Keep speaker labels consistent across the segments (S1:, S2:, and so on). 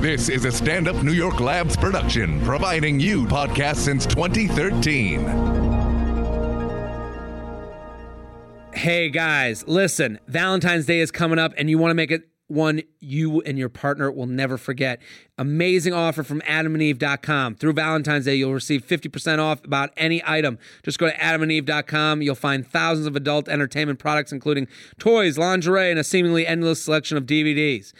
S1: This is a stand up New York Labs production, providing you podcasts since 2013.
S2: Hey guys, listen, Valentine's Day is coming up and you want to make it one you and your partner will never forget. Amazing offer from adamandeve.com. Through Valentine's Day, you'll receive 50% off about any item. Just go to adamandeve.com. You'll find thousands of adult entertainment products, including toys, lingerie, and a seemingly endless selection of DVDs.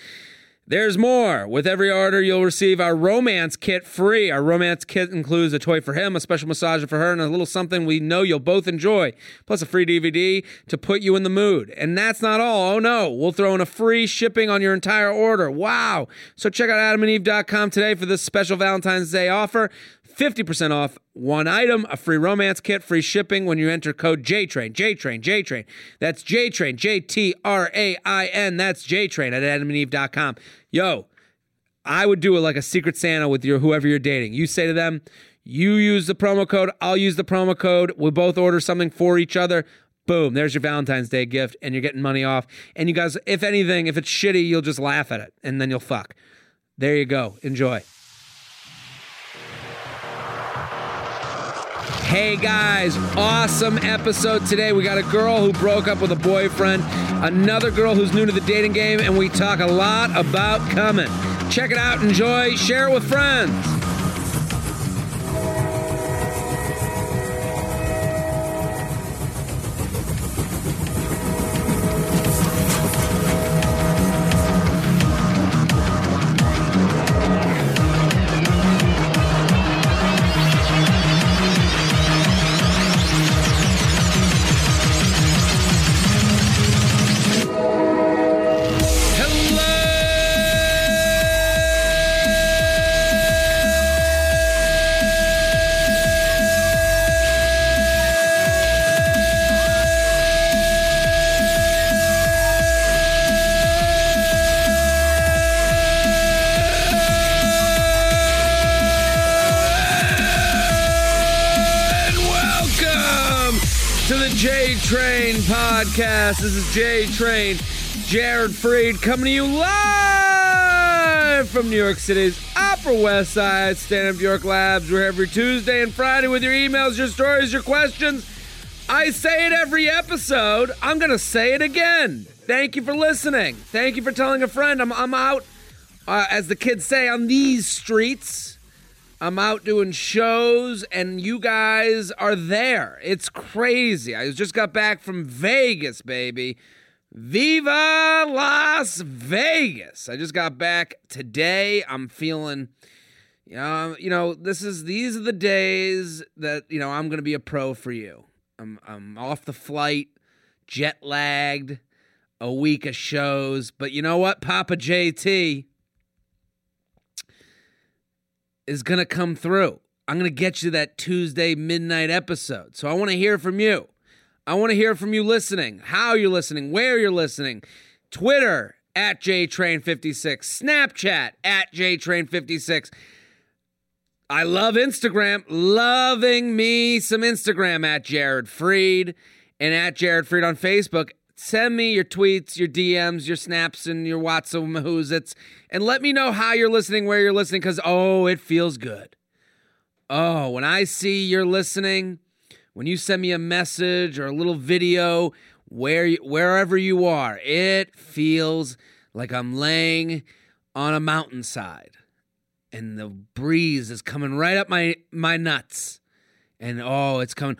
S2: There's more. With every order, you'll receive our romance kit free. Our romance kit includes a toy for him, a special massager for her, and a little something we know you'll both enjoy, plus a free DVD to put you in the mood. And that's not all. Oh no, we'll throw in a free shipping on your entire order. Wow. So check out adamandeve.com today for this special Valentine's Day offer. 50% off one item, a free romance kit, free shipping when you enter code JTRAIN, JTRAIN, JTRAIN. That's JTRAIN, J T R A I N. That's JTRAIN at adamandeve.com. Yo, I would do it like a secret Santa with your whoever you're dating. You say to them, you use the promo code, I'll use the promo code. We'll both order something for each other. Boom, there's your Valentine's Day gift, and you're getting money off. And you guys, if anything, if it's shitty, you'll just laugh at it and then you'll fuck. There you go. Enjoy. Hey guys, awesome episode today. We got a girl who broke up with a boyfriend, another girl who's new to the dating game, and we talk a lot about coming. Check it out, enjoy, share it with friends. Podcast. This is J Train, Jared Freid coming to you live from New York City's Upper West Side, Stand Up York Labs. We're every Tuesday and Friday with your emails, your stories, your questions. I say it every episode. I'm going to say it again. Thank you for listening. Thank you for telling a friend. I'm, I'm out, uh, as the kids say, on these streets. I'm out doing shows and you guys are there. It's crazy. I just got back from Vegas, baby. Viva Las Vegas. I just got back today. I'm feeling you know, you know, this is these are the days that, you know, I'm to be a pro for you. I'm I'm off the flight, jet lagged, a week of shows, but you know what? Papa JT is going to come through. I'm going to get you that Tuesday midnight episode. So I want to hear from you. I want to hear from you listening, how you're listening, where you're listening. Twitter at JTrain56, Snapchat at JTrain56. I love Instagram, loving me some Instagram at Jared Freid and at Jared Freid on Facebook. Send me your tweets, your DMs, your snaps, and your WhatsApp mahoozits, and let me know how you're listening, where you're listening, because oh, it feels good. Oh, when I see you're listening, when you send me a message or a little video, where wherever you are, it feels like I'm laying on a mountainside, and the breeze is coming right up my my nuts, and oh, it's coming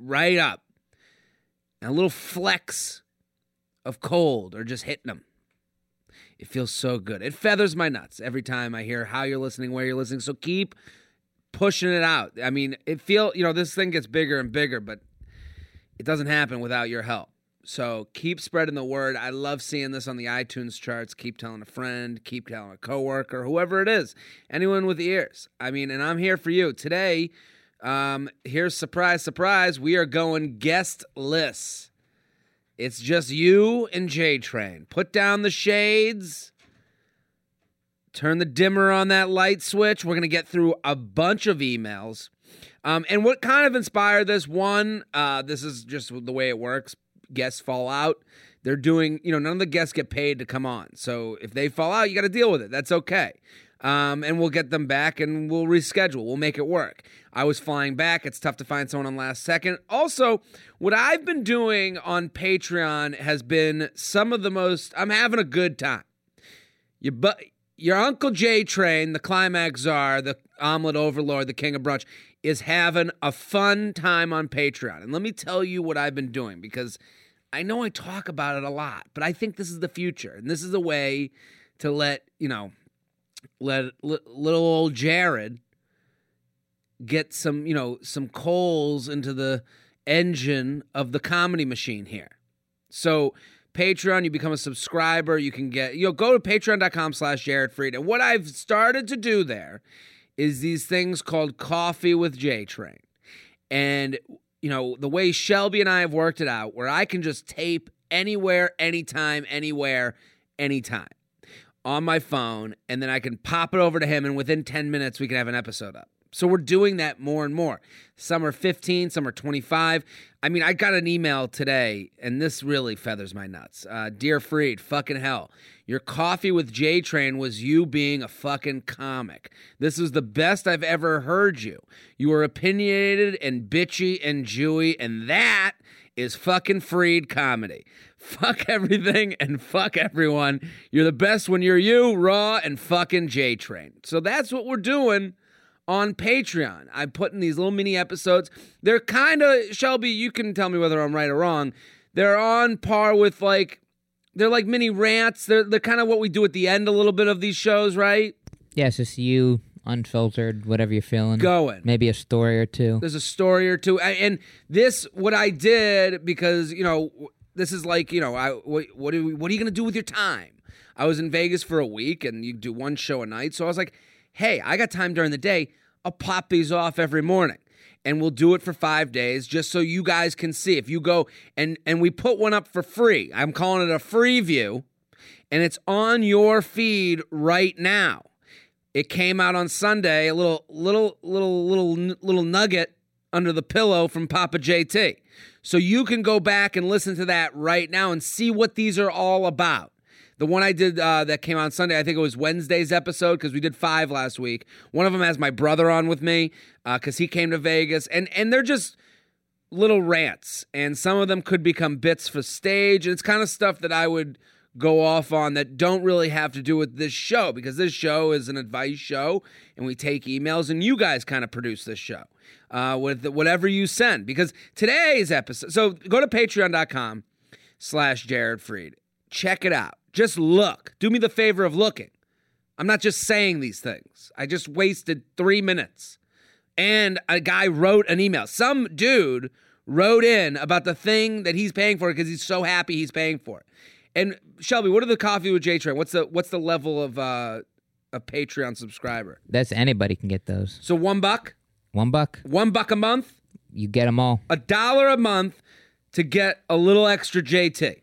S2: right up and a little flecks of cold are just hitting them. It feels so good. It feathers my nuts every time I hear how you're listening, where you're listening. So keep pushing it out. I mean, it feel you know this thing gets bigger and bigger, but it doesn't happen without your help. So keep spreading the word. I love seeing this on the iTunes charts. Keep telling a friend, keep telling a coworker, whoever it is, anyone with ears. I mean, and I'm here for you today. Um, here's surprise, surprise. We are going guestless. It's just you and J Train. Put down the shades. Turn the dimmer on that light switch. We're to get through a bunch of emails. Um, and what kind of inspired this? One, uh, this is just the way it works. Guests fall out. They're doing, you know, none of the guests get paid to come on. So if they fall out, you got to deal with it. That's okay. Um, and we'll get them back and we'll reschedule. We'll make it work. I was flying back. It's tough to find someone on last second. Also, what I've been doing on Patreon has been some of the most, I'm having a good time. You, but your Uncle J Train, the climax czar, the omelet overlord, the king of brunch, is having a fun time on Patreon. And let me tell you what I've been doing because I know I talk about it a lot, but I think this is the future. And this is a way to let, you know, let little old Jared get some, you know, some coals into the engine of the comedy machine here. So Patreon, you become a subscriber, you can get, you know, go to patreon.com slash Jared Freid. And what I've started to do there is these things called Coffee with J Train. And, you know, the way Shelby and I have worked it out, where I can just tape anywhere, anytime, anywhere, anytime on my phone, and then I can pop it over to him, and within 10 minutes, we can have an episode up. So we're doing that more and more. Some are 15, some are 25. I mean, I got an email today, and this really feathers my nuts. Uh, Dear Freid, fucking hell. Your coffee with J Train was you being a fucking comic. This is the best I've ever heard you. You were opinionated and bitchy and Jewy, and that is fucking Freid comedy. Fuck everything and fuck everyone. You're the best when you're you, raw and fucking J Train. So that's what we're doing on Patreon. I'm putting these little mini episodes. They're kind of, Shelby, you can tell me whether I'm right or wrong. They're on par with like, they're like mini rants. They're, they're kind of what we do at the end a little bit of these shows, right?
S3: Yes, it's you unfiltered, whatever you're feeling.
S2: Going.
S3: Maybe a story or two.
S2: There's a story or two. And this, what I did, because, you know, this is like you know I what what are, we, what are you to do with your time? I was in Vegas for a week and you do one show a night, so I was like, hey, I got time during the day. I'll pop these off every morning. And we'll do it for five days just so you guys can see. If you go and and we put one up for free. I'm calling it a free view, and it's on your feed right now. It came out on Sunday, a little little little little little nugget under the pillow from Papa JT. So you can go back and listen to that right now and see what these are all about. The one I did uh, that came out Sunday, I think it was Wednesday's episode because we did five last week. One of them has my brother on with me because uh, he came to Vegas, and and they're just little rants, and some of them could become bits for stage, and it's kind of stuff that I would go off on that don't really have to do with this show because this show is an advice show, and we take emails, and you guys kind of produce this show uh, with whatever you send. Because today's episode, so go to patreon.com slash Jared Freid. Check it out. Just look. Do me the favor of looking. I'm not just saying these things. I just wasted three minutes. And a guy wrote an email. Some dude wrote in about the thing that he's paying for because he's so happy he's paying for it. And Shelby, what are the coffee with J Train? What's the what's the level of uh, a Patreon subscriber?
S3: That's anybody can get those.
S2: So one buck.
S3: One buck.
S2: One buck a month.
S3: You get them all.
S2: A dollar a month to get a little extra JT.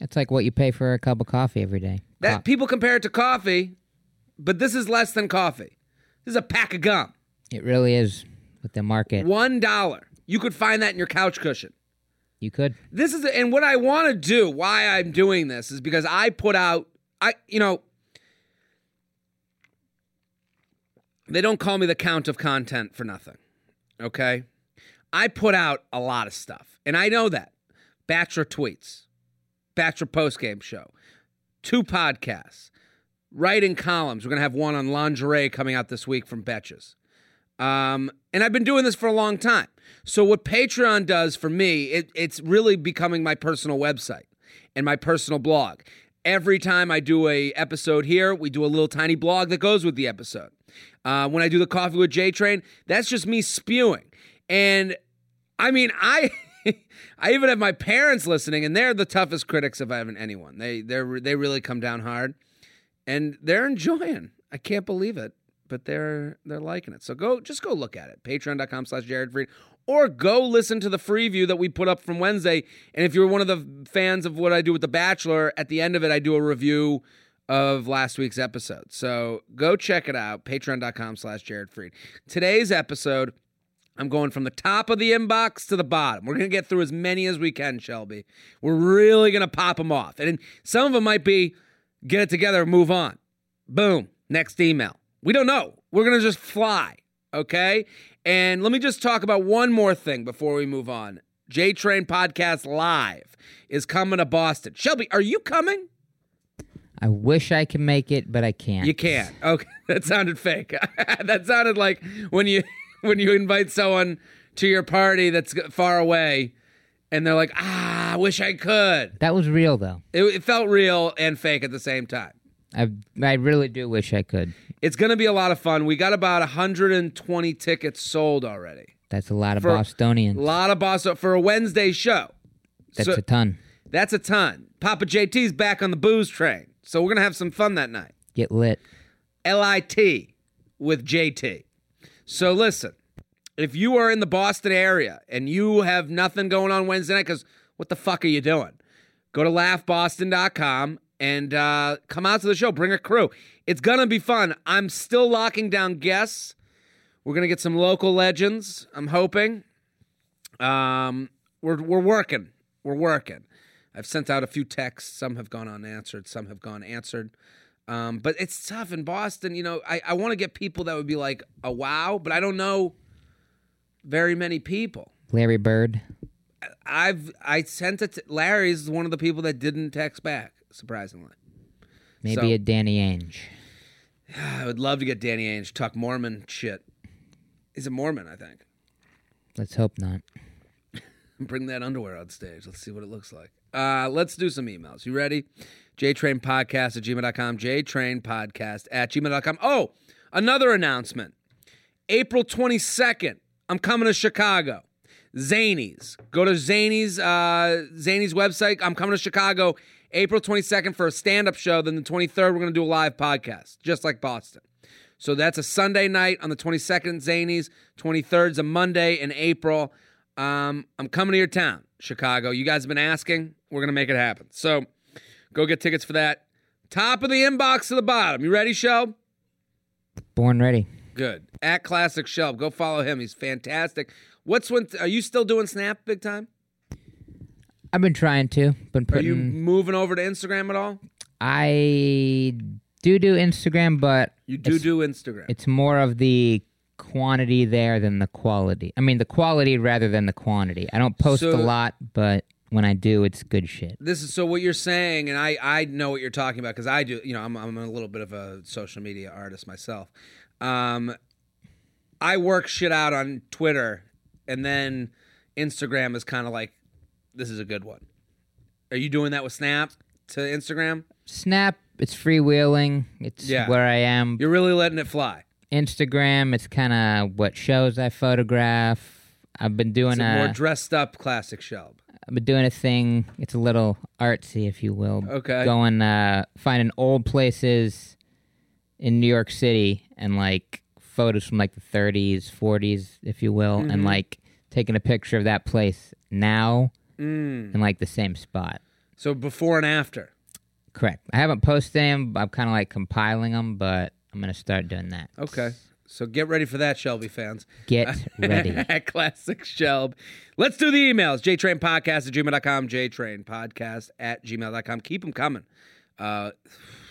S3: That's like what you pay for a cup of coffee every day.
S2: That Co- people compare it to coffee, but this is less than coffee. This is a pack of gum.
S3: It really is with the market.
S2: One dollar. You could find that in your couch cushion.
S3: You could.
S2: This is and what I want to do, why I'm doing this is because I put out I you know they don't call me the count of content for nothing. Okay? I put out a lot of stuff, and I know that. Bachelor tweets, Bachelor postgame show, two podcasts, writing columns. We're going to have one on lingerie coming out this week from Betches. Um, and I've been doing this for a long time. So what Patreon does for me, it, it's really becoming my personal website and my personal blog. Every time I do a episode here, we do a little tiny blog that goes with the episode. Uh, when I do the coffee with J Train, that's just me spewing. And I mean, I I even have my parents listening, and they're the toughest critics of anyone. They they they really come down hard, and they're enjoying. I can't believe it, but they're they're liking it. So go just go look at it. Patreon.com slash Jared Freid. Or go listen to the free view that we put up from Wednesday. And if you're one of the fans of what I do with The Bachelor, at the end of it, I do a review of last week's episode. So go check it out, patreon.com slash Jared Freid. Today's episode, I'm going from the top of the inbox to the bottom. We're going to get through as many as we can, Shelby. We're really going to pop them off. And some of them might be get it together, move on. Boom, next email. We don't know. We're going to just fly, okay? And let me just talk about one more thing before we move on. J Train Podcast Live is coming to Boston. Shelby, are you coming?
S3: I wish I could make it, but I can't.
S2: You can't. Okay, that sounded fake. that sounded like when you when you invite someone to your party that's far away, and they're like, "Ah, I wish I could."
S3: That was real though.
S2: It, it felt real and fake at the same time.
S3: I I really do wish I could.
S2: It's going to be a lot of fun. We got about 120 tickets sold already.
S3: That's a lot of
S2: For-
S3: Bostonians.
S2: A lot of Boston for a Wednesday show.
S3: That's
S2: so-
S3: a ton.
S2: That's a ton. Papa JT's back on the booze train. So we're going to have some fun that night.
S3: Get lit.
S2: LIT with JT. So listen, if you are in the Boston area and you have nothing going on Wednesday night, because what the fuck are you doing? Go to laughboston.com and uh, come out to the show. Bring a crew. It's to be fun. I'm still locking down guests. We're to get some local legends, I'm hoping. Um, we're, we're working. We're working. I've sent out a few texts. Some have gone unanswered, some have gone answered. Um, but it's tough in Boston. You know, I, I want to get people that would be like a wow, but I don't know very many people.
S3: Larry Bird.
S2: I've I sent it. To, Larry's one of the people that didn't text back. Surprisingly,
S3: Maybe
S2: So-
S3: a Danny Ainge.
S2: I would love to get Danny Ainge talk Mormon shit. He's a Mormon, I think.
S3: Let's hope not.
S2: Bring that underwear on stage. Let's see what it looks like. Uh, let's do some emails. You ready? JTrainPodcast at gmail.com. JTrainPodcast at gmail.com. Oh, another announcement. April 22nd, I'm coming to Chicago. Zanies. Go to Zanies, uh, Zanies website. I'm coming to Chicago April 22nd for a stand-up show. Then the 23rd, we're going to do a live podcast, just like Boston. So that's a Sunday night on the 22nd, Zanies. 23rd is a Monday in April. Um, I'm coming to your town, Chicago. You guys have been asking. We're going to make it happen. So go get tickets for that. Top of the inbox to the bottom. You ready, Shelb?
S3: Born ready.
S2: Good. At Classic Shelb. Go follow him. He's fantastic. What's when? Are you still doing Snap big time?
S3: I've been trying to. Been putting.
S2: Are you moving over to Instagram at all?
S3: I do do Instagram, but
S2: You do do Instagram.
S3: it's more of the quantity there than the quality. I mean, the quality rather than the quantity. I don't post
S2: So-
S3: a lot, but when I do, it's good shit.
S2: this is so what you're saying, and I I know what you're talking about because I do. You know, I'm I'm a little bit of a social media artist myself. Um, I work shit out on Twitter, and then Instagram is kind of like, this is a good one. Are you doing that with Snap to Instagram?
S3: Snap, it's freewheeling. It's
S2: Yeah.
S3: where I am.
S2: You're really letting it fly.
S3: Instagram, it's kind of what shows I photograph. I've been doing
S2: It's a more
S3: a,
S2: dressed up classic Shelb.
S3: I've been doing a thing. It's a little artsy, if you will.
S2: Okay.
S3: Going uh, finding old places in New York City and like photos from like the 30s, 40s, if you will,
S2: Mm-hmm.
S3: and like taking a picture of that place now
S2: Mm.
S3: in like the same spot.
S2: So before and after.
S3: Correct. I haven't posted them. I'm kind of like compiling them, but I'm gonna start doing that.
S2: Okay. So get ready for that, Shelby fans.
S3: Get ready.
S2: Classic Shelb. Let's do the emails. JTrainPodcast at gmail.com. JTrainPodcast at gmail.com. Keep them coming. Uh,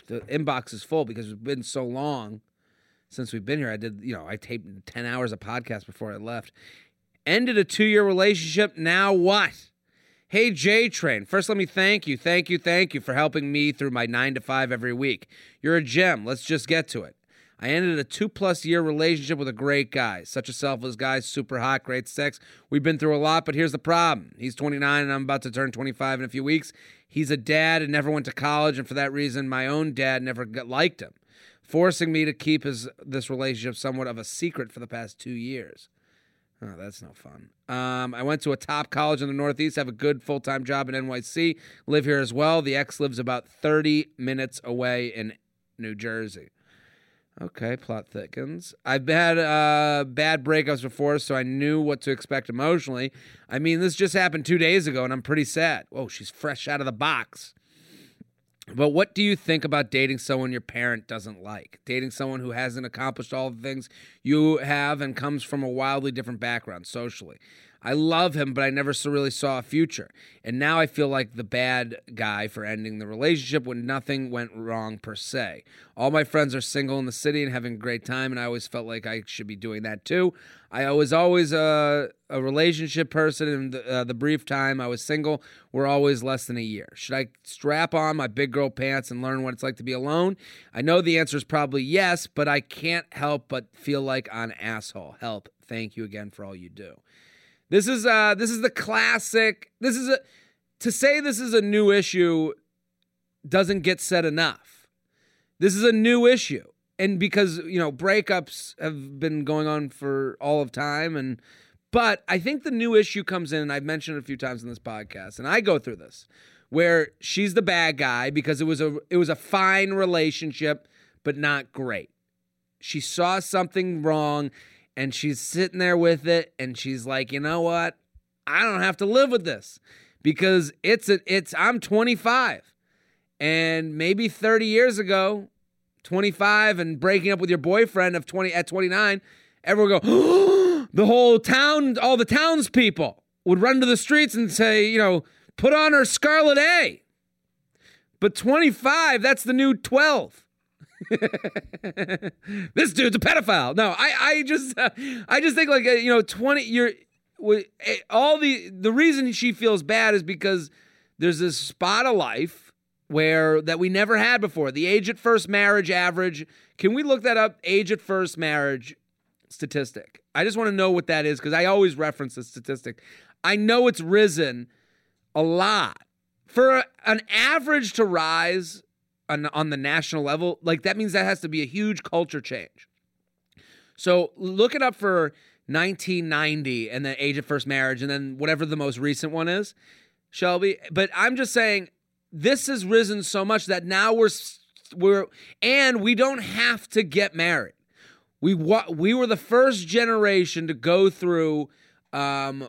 S2: the inbox is full because it's been so long since we've been here. I did, you know, I taped 10 hours of podcast before I left. Ended a two year relationship. Now what? Hey, J Train. First, let me thank you, thank you, thank you for helping me through my nine to five every week. You're a gem. Let's just get to it. I ended a two plus year relationship with a great guy. Such a selfless guy, super hot, great sex. We've been through a lot, but here's the problem. He's 29 and I'm about to turn 25 in a few weeks. He's a dad and never went to college, and for that reason, my own dad never liked him, forcing me to keep his this relationship somewhat of a secret for the past two years. Oh, that's no fun. Um, I went to a top college in the Northeast, have a good full time job in NYC, live here as well. The ex lives about 30 minutes away in New Jersey. Okay, plot thickens. I've had uh, bad breakups before, so I knew what to expect emotionally. I mean, this just happened two days ago, and I'm pretty sad. Whoa, she's fresh out of the box. But what do you think about dating someone your parent doesn't like? Dating someone who hasn't accomplished all the things you have and comes from a wildly different background socially. I love him, but I never so really saw a future. And now I feel like the bad guy for ending the relationship when nothing went wrong per se. All my friends are single in the city and having a great time, and I always felt like I should be doing that too. I was always a, a relationship person, and the, uh, the brief time I was single were always less than a year. Should I strap on my big girl pants and learn what it's like to be alone? I know the answer is probably yes, but I can't help but feel like an asshole. Help. Thank you again for all you do. This is uh this is the classic. This is a to say this is a new issue doesn't get said enough. This is a new issue. And because, you know, breakups have been going on for all of time and but I think the new issue comes in and I've mentioned it a few times in this podcast and I go through this where she's the bad guy because it was a it was a fine relationship but not great. She saw something wrong and she's sitting there with it and she's like, "You know what? I don't have to live with this because it's a it's I'm 25 and maybe 30 years ago, 25 and breaking up with your boyfriend of 20 at 29, everyone go, the whole town, all the townspeople would run to the streets and say, you know, put on her Scarlet A. But 25, that's the new 12. this dude's a pedophile. No, I, I just, uh, I just think like uh, you know, twenty. You're eh, all the the reason she feels bad is because there's this spot of life where that we never had before. The age at first marriage average. Can we look that up? Age at first marriage statistic. I just want to know what that is because I always reference the statistic. I know it's risen a lot. For an average to rise on, on the national level, like that means that has to be a huge culture change. So look it up for 1990 and the age of first marriage, and then whatever the most recent one is, Shelby. But I'm just saying this has risen so much that now we're we're and we don't have to get married. We we were the first generation to go through um,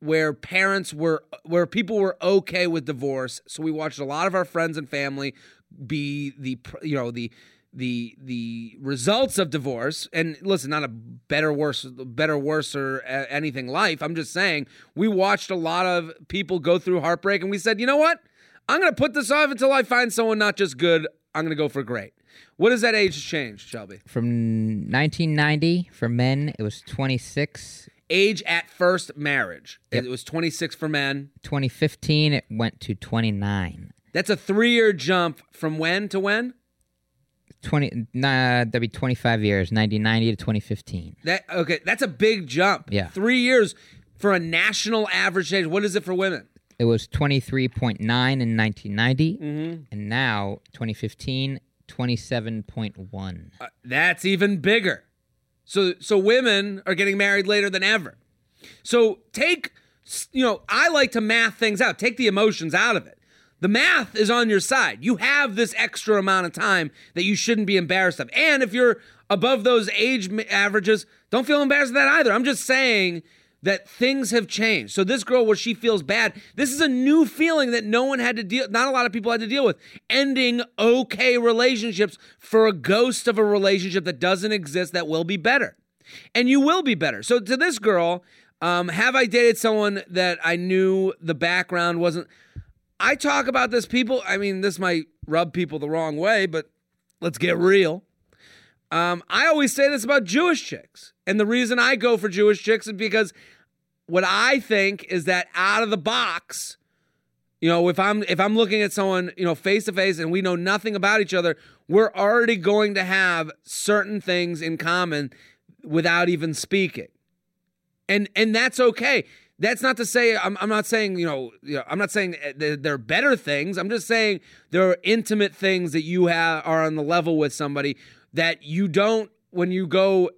S2: where parents were where people were okay with divorce. So we watched a lot of our friends and family be the you know the the the results of divorce. And listen not a better worse better worse or uh, anything life. I'm just saying we watched a lot of people go through heartbreak and we said you know what? I'm going to put this off until i find someone not just good. I'm going to go for great. What does that age change shelby?
S3: From 1990 for men it was 26
S2: age at first marriage. Yep. it was 26 for men.
S3: 2015 it went to 29
S2: that's a three year jump from when to when?
S3: 20 nah, that'd be 25 years 1990 to 2015
S2: that okay that's a big jump.
S3: Yeah.
S2: Three years for a national average age. What is it for women?
S3: It was 23.9 in 1990
S2: mm-hmm.
S3: and now 2015 27.1
S2: uh, that's even bigger. So so women are getting married later than ever. So take you know i like to math things out. Take the emotions out of it the math is on your side. You have this extra amount of time that you shouldn't be embarrassed of. And if you're above those age averages, don't feel embarrassed of that either. I'm just saying that things have changed. So this girl where she feels bad, this is a new feeling that no one had to deal not a lot of people had to deal with. Ending okay relationships for a ghost of a relationship that doesn't exist that will be better. And you will be better. So to this girl, um, have I dated someone that I knew the background wasn't I talk about this, people. I mean, this might rub people the wrong way, but let's get real. Um, I always say this about Jewish chicks. And the reason I go for Jewish chicks is because what I think is that out of the box, you know, if I'm if I'm looking at someone, you know, face to face and we know nothing about each other, we're already going to have certain things in common without even speaking. And and that's okay. That's not to say I'm, I'm not saying you know, you know I'm not saying they're better things. I'm just saying there are intimate things that you have are on the level with somebody that you don't when you go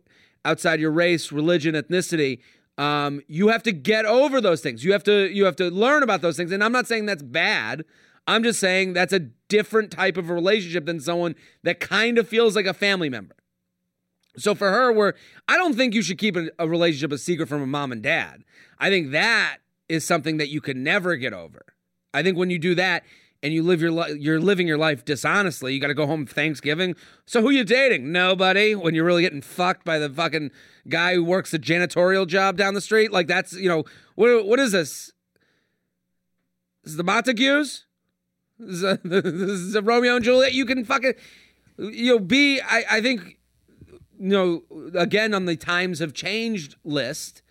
S2: outside your race, religion, ethnicity. Um, you have to get over those things. You have to you have to learn about those things. And I'm not saying that's bad. I'm just saying that's a different type of relationship than someone that kind of feels like a family member. So for her, where I don't think you should keep a, a, relationship a secret from a mom and dad. I think that is something that you can never get over. I think when you do that, and you live your life, you're living your life dishonestly. You got to go home Thanksgiving. So who you dating? Nobody. When you're really getting fucked by the fucking guy who works a janitorial job down the street, like that's you know what what is this? This is the Montagues. This is, a, this is a Romeo and Juliet. You can fucking you know be. I I think you know again on the times have changed list.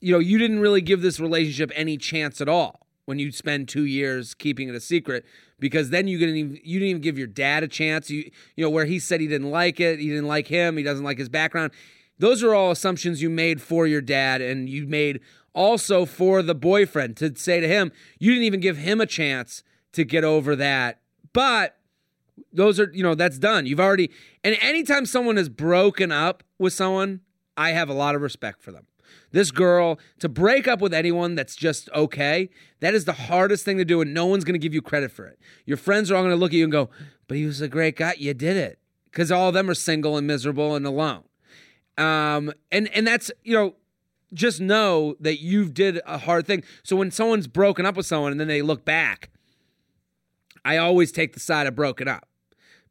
S2: You know you didn't really give this relationship any chance at all when you spend two years keeping it a secret because then you didn't even you didn't even give your dad a chance. You you know where he said he didn't like it, he didn't like him, he doesn't like his background. Those are all assumptions you made for your dad, and you made also for the boyfriend to say to him, you didn't even give him a chance to get over that. But those are you know that's done. You've already and anytime someone is broken up with someone, I have a lot of respect for them. This girl to break up with anyone that's just okay that is the hardest thing to do and no one's going to give you credit for it. Your friends are all going to look at you and go but he was a great guy. You did it because all of them are single and miserable and alone. Um, and and that's you know just know that you did a hard thing. So when someone's broken up with someone and then they look back i always take the side of broken up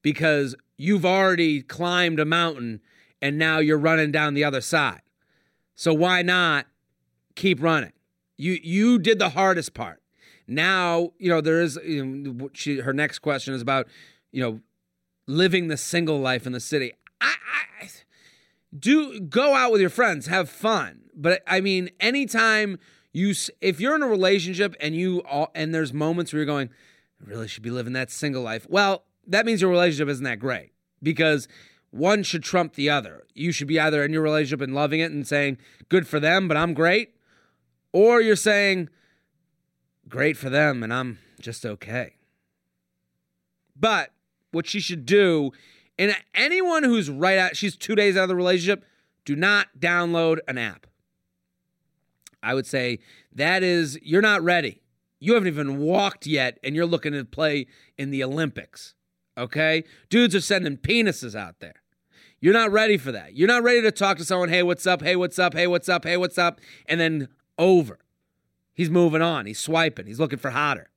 S2: because you've already climbed a mountain and now you're running down the other side so why not keep running? You you did the hardest part. Now you know there is. You know, she, her next question is about you know living the single life in the city. I, I do go out with your friends, have fun, but I mean anytime you if you're in a relationship and you all, and there's moments where you're going, I really should be living that single life. Well, that means your relationship isn't that great because one should trump the other. You should be either in your relationship and loving it and saying, good for them, but I'm great. Or you're saying, great for them and I'm just okay. But what she should do, and anyone who's right out, she's two days out of the relationship, do not download an app. I would say that is, you're not ready. You haven't even walked yet, and you're looking to play in the Olympics okay? Dudes are sending penises out there. You're not ready for that. You're not ready to talk to someone, hey, what's up? Hey, what's up? Hey, what's up? Hey, what's up? And then over. He's moving on. He's swiping. He's looking for hotter.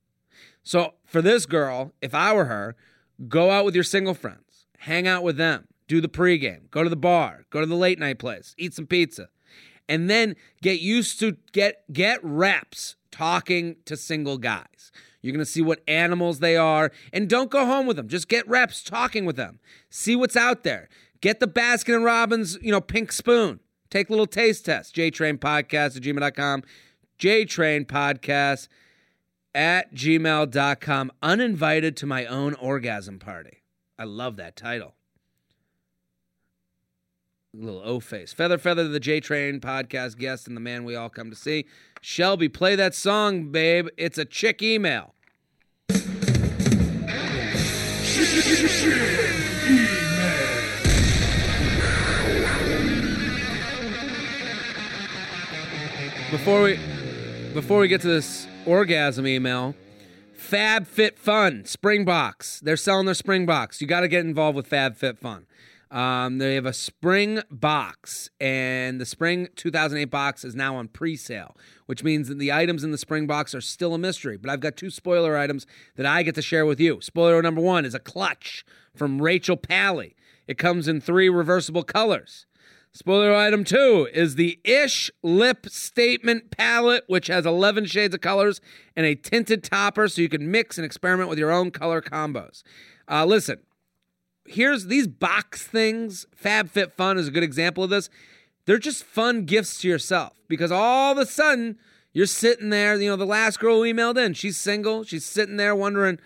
S2: So for this girl, if I were her, go out with your single friends, hang out with them, do the pregame, go to the bar, go to the late night place, eat some pizza, and then get used to get get reps talking to single guys. You're going to see what animals they are. And don't go home with them. Just get reps talking with them. See what's out there. Get the Baskin and Robbins, you know, pink spoon. Take a little taste test. JTrain Podcast at gmail.com. JTrain Podcast at gmail.com. Uninvited to my own orgasm party. I love that title. Little O face. Feather, feather, the J Train podcast guest and the man we all come to see. Shelby, play that song, babe. It's a chick email. Before we before we get to this orgasm email, Fab Fit Fun Spring Box. They're selling their Spring Box. You got to get involved with Fab Fit Fun. Um, they have a spring box, and the spring 2008 box is now on pre sale, which means that the items in the spring box are still a mystery. But I've got two spoiler items that I get to share with you. Spoiler number one is a clutch from Rachel Pally, it comes in three reversible colors. Spoiler item two is the Ish Lip Statement Palette, which has 11 shades of colors and a tinted topper so you can mix and experiment with your own color combos. Uh, listen, here's these box things. FabFitFun is a good example of this. They're just fun gifts to yourself because all of a sudden you're sitting there. You know, the last girl who emailed in, she's single. She's sitting there wondering,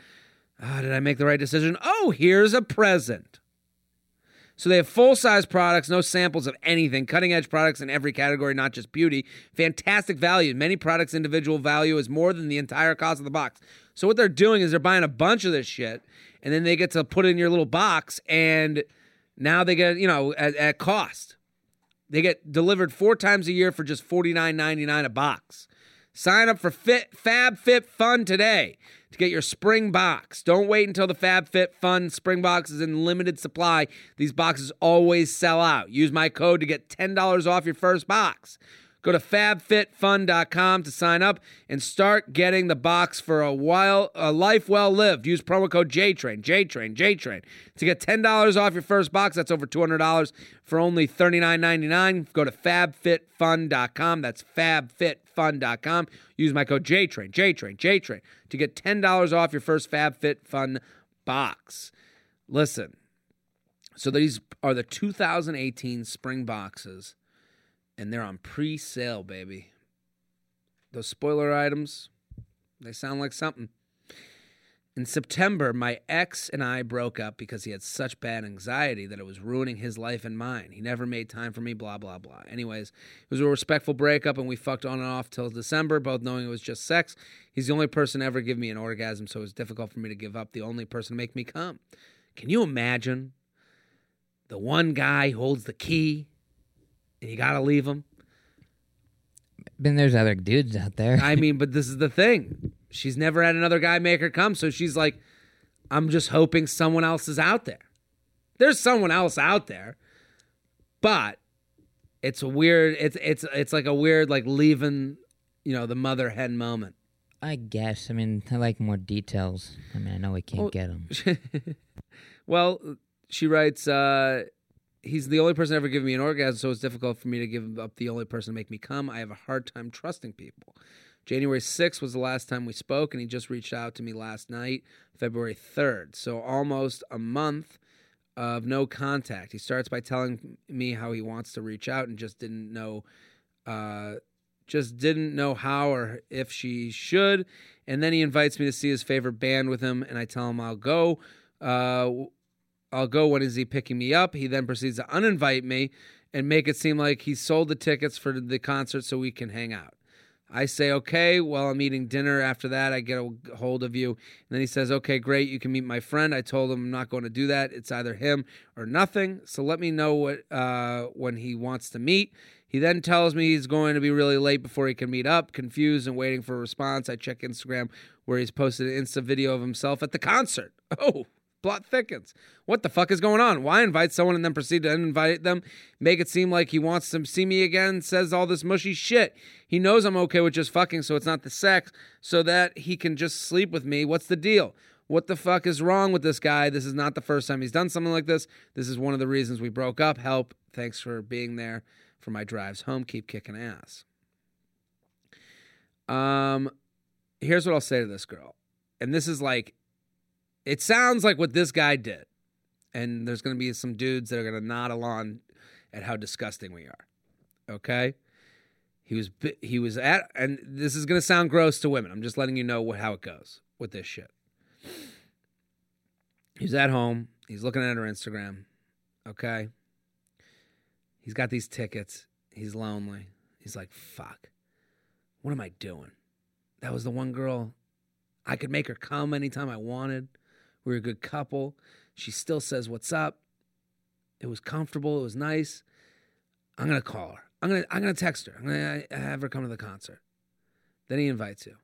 S2: oh, did I make the right decision? Oh, here's a present. So they have full size products, no samples of anything, cutting edge products in every category, not just beauty. Fantastic value. Many products' individual value is more than the entire cost of the box. So what they're doing is they're buying a bunch of this shit and then they get to put it in your little box, and now they get you know at, at cost. They get delivered four times a year for just forty nine ninety nine a box. Sign up for Fit Fab Fit Fun today to get your spring box. Don't wait until the Fab Fit Fun spring box is in limited supply. These boxes always sell out. Use my code to get $10 off your first box. Go to fabfitfun.com to sign up and start getting the box for a while a life well lived. Use promo code JTRAIN, JTRAIN, JTRAIN to get $10 off your first box. That's over $200 for only $39.99. Go to fabfitfun.com. That's fabfitfun.com. Use my code JTRAIN, JTRAIN, JTRAIN to get $10 off your first FabFitFun box. Listen, so these are the 2018 spring boxes and they're on pre-sale, baby. Those spoiler items, they sound like something. In September, my ex and I broke up because he had such bad anxiety that it was ruining his life and mine. He never made time for me, blah, blah, blah. Anyways, it was a respectful breakup and we fucked on and off till December, both knowing it was just sex. He's the only person ever give me an orgasm, so it was difficult for me to give up the only person to make me come. Can you imagine the one guy holds the key and you gotta leave him?
S3: Then there's other dudes out there.
S2: I mean, but this is the thing. She's never had another guy make her come, so she's like, I'm just hoping someone else is out there. There's someone else out there, but it's a weird. It's it's it's like a weird like leaving, you know, the mother hen moment.
S3: I guess. I mean, I like more details. I mean, I know we can't
S2: Well-
S3: get them.
S2: well, she writes, uh, he's the only person ever given me an orgasm, so it's difficult for me to give up the only person to make me come. I have a hard time trusting people. January 6th was the last time we spoke, and he just reached out to me last night, February 3rd. So almost a month of no contact. He starts by telling me how he wants to reach out and just didn't know uh, just didn't know how or if she should. And then he invites me to see his favorite band with him, and I tell him I'll go. Uh, I'll go. When is he picking me up? He then proceeds to uninvite me and make it seem like he sold the tickets for the concert so we can hang out. I say, okay, well, I'm eating dinner. After that, I get a hold of you. And then he says, okay, great, you can meet my friend. I told him I'm not going to do that. It's either him or nothing. So let me know what uh, when he wants to meet. He then tells me he's going to be really late before he can meet up. Confused and waiting for a response, I check Instagram where he's posted an Insta video of himself at the concert. Oh, plot thickens. What the fuck is going on? Why invite someone and then proceed to uninvite them? Make it seem like he wants to see me again, says all this mushy shit. He knows I'm okay with just fucking, so it's not the sex, so that he can just sleep with me. What's the deal? What the fuck is wrong with this guy? This is not the first time he's done something like this. This is one of the reasons we broke up. Help. Thanks for being there for my drives home. Keep kicking ass. Um, here's what I'll say to this girl. And this is like, it sounds like what this guy did. And there's going to be some dudes that are going to nod along at how disgusting we are. Okay? He was he was at and this is going to sound gross to women. I'm just letting you know what, how it goes with this shit. He's at home. He's looking at her Instagram. Okay? He's got these tickets. He's lonely. He's like, "Fuck. What am I doing?" That was the one girl I could make her come anytime I wanted. We were a good couple. She still says, What's up? It was comfortable. It was nice. I'm going to call her. I'm going to I'm gonna text her. I'm going to have her come to the concert. Then he invites you.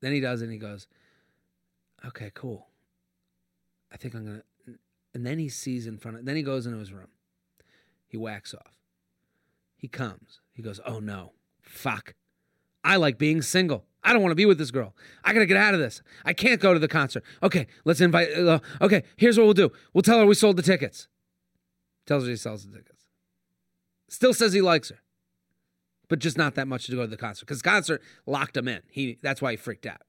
S2: Then he does it and he goes, Okay, cool. I think I'm going to. And then he sees in front of. Then he goes into his room. He whacks off. He comes. He goes, Oh no. Fuck. I like being single. I don't want to be with this girl. I got to get out of this. I can't go to the concert. Okay, let's invite. Uh, okay, here's what we'll do. We'll tell her we sold the tickets. Tells her he sells the tickets. Still says he likes her, but just not that much to go to the concert because concert locked him in. He that's why he freaked out.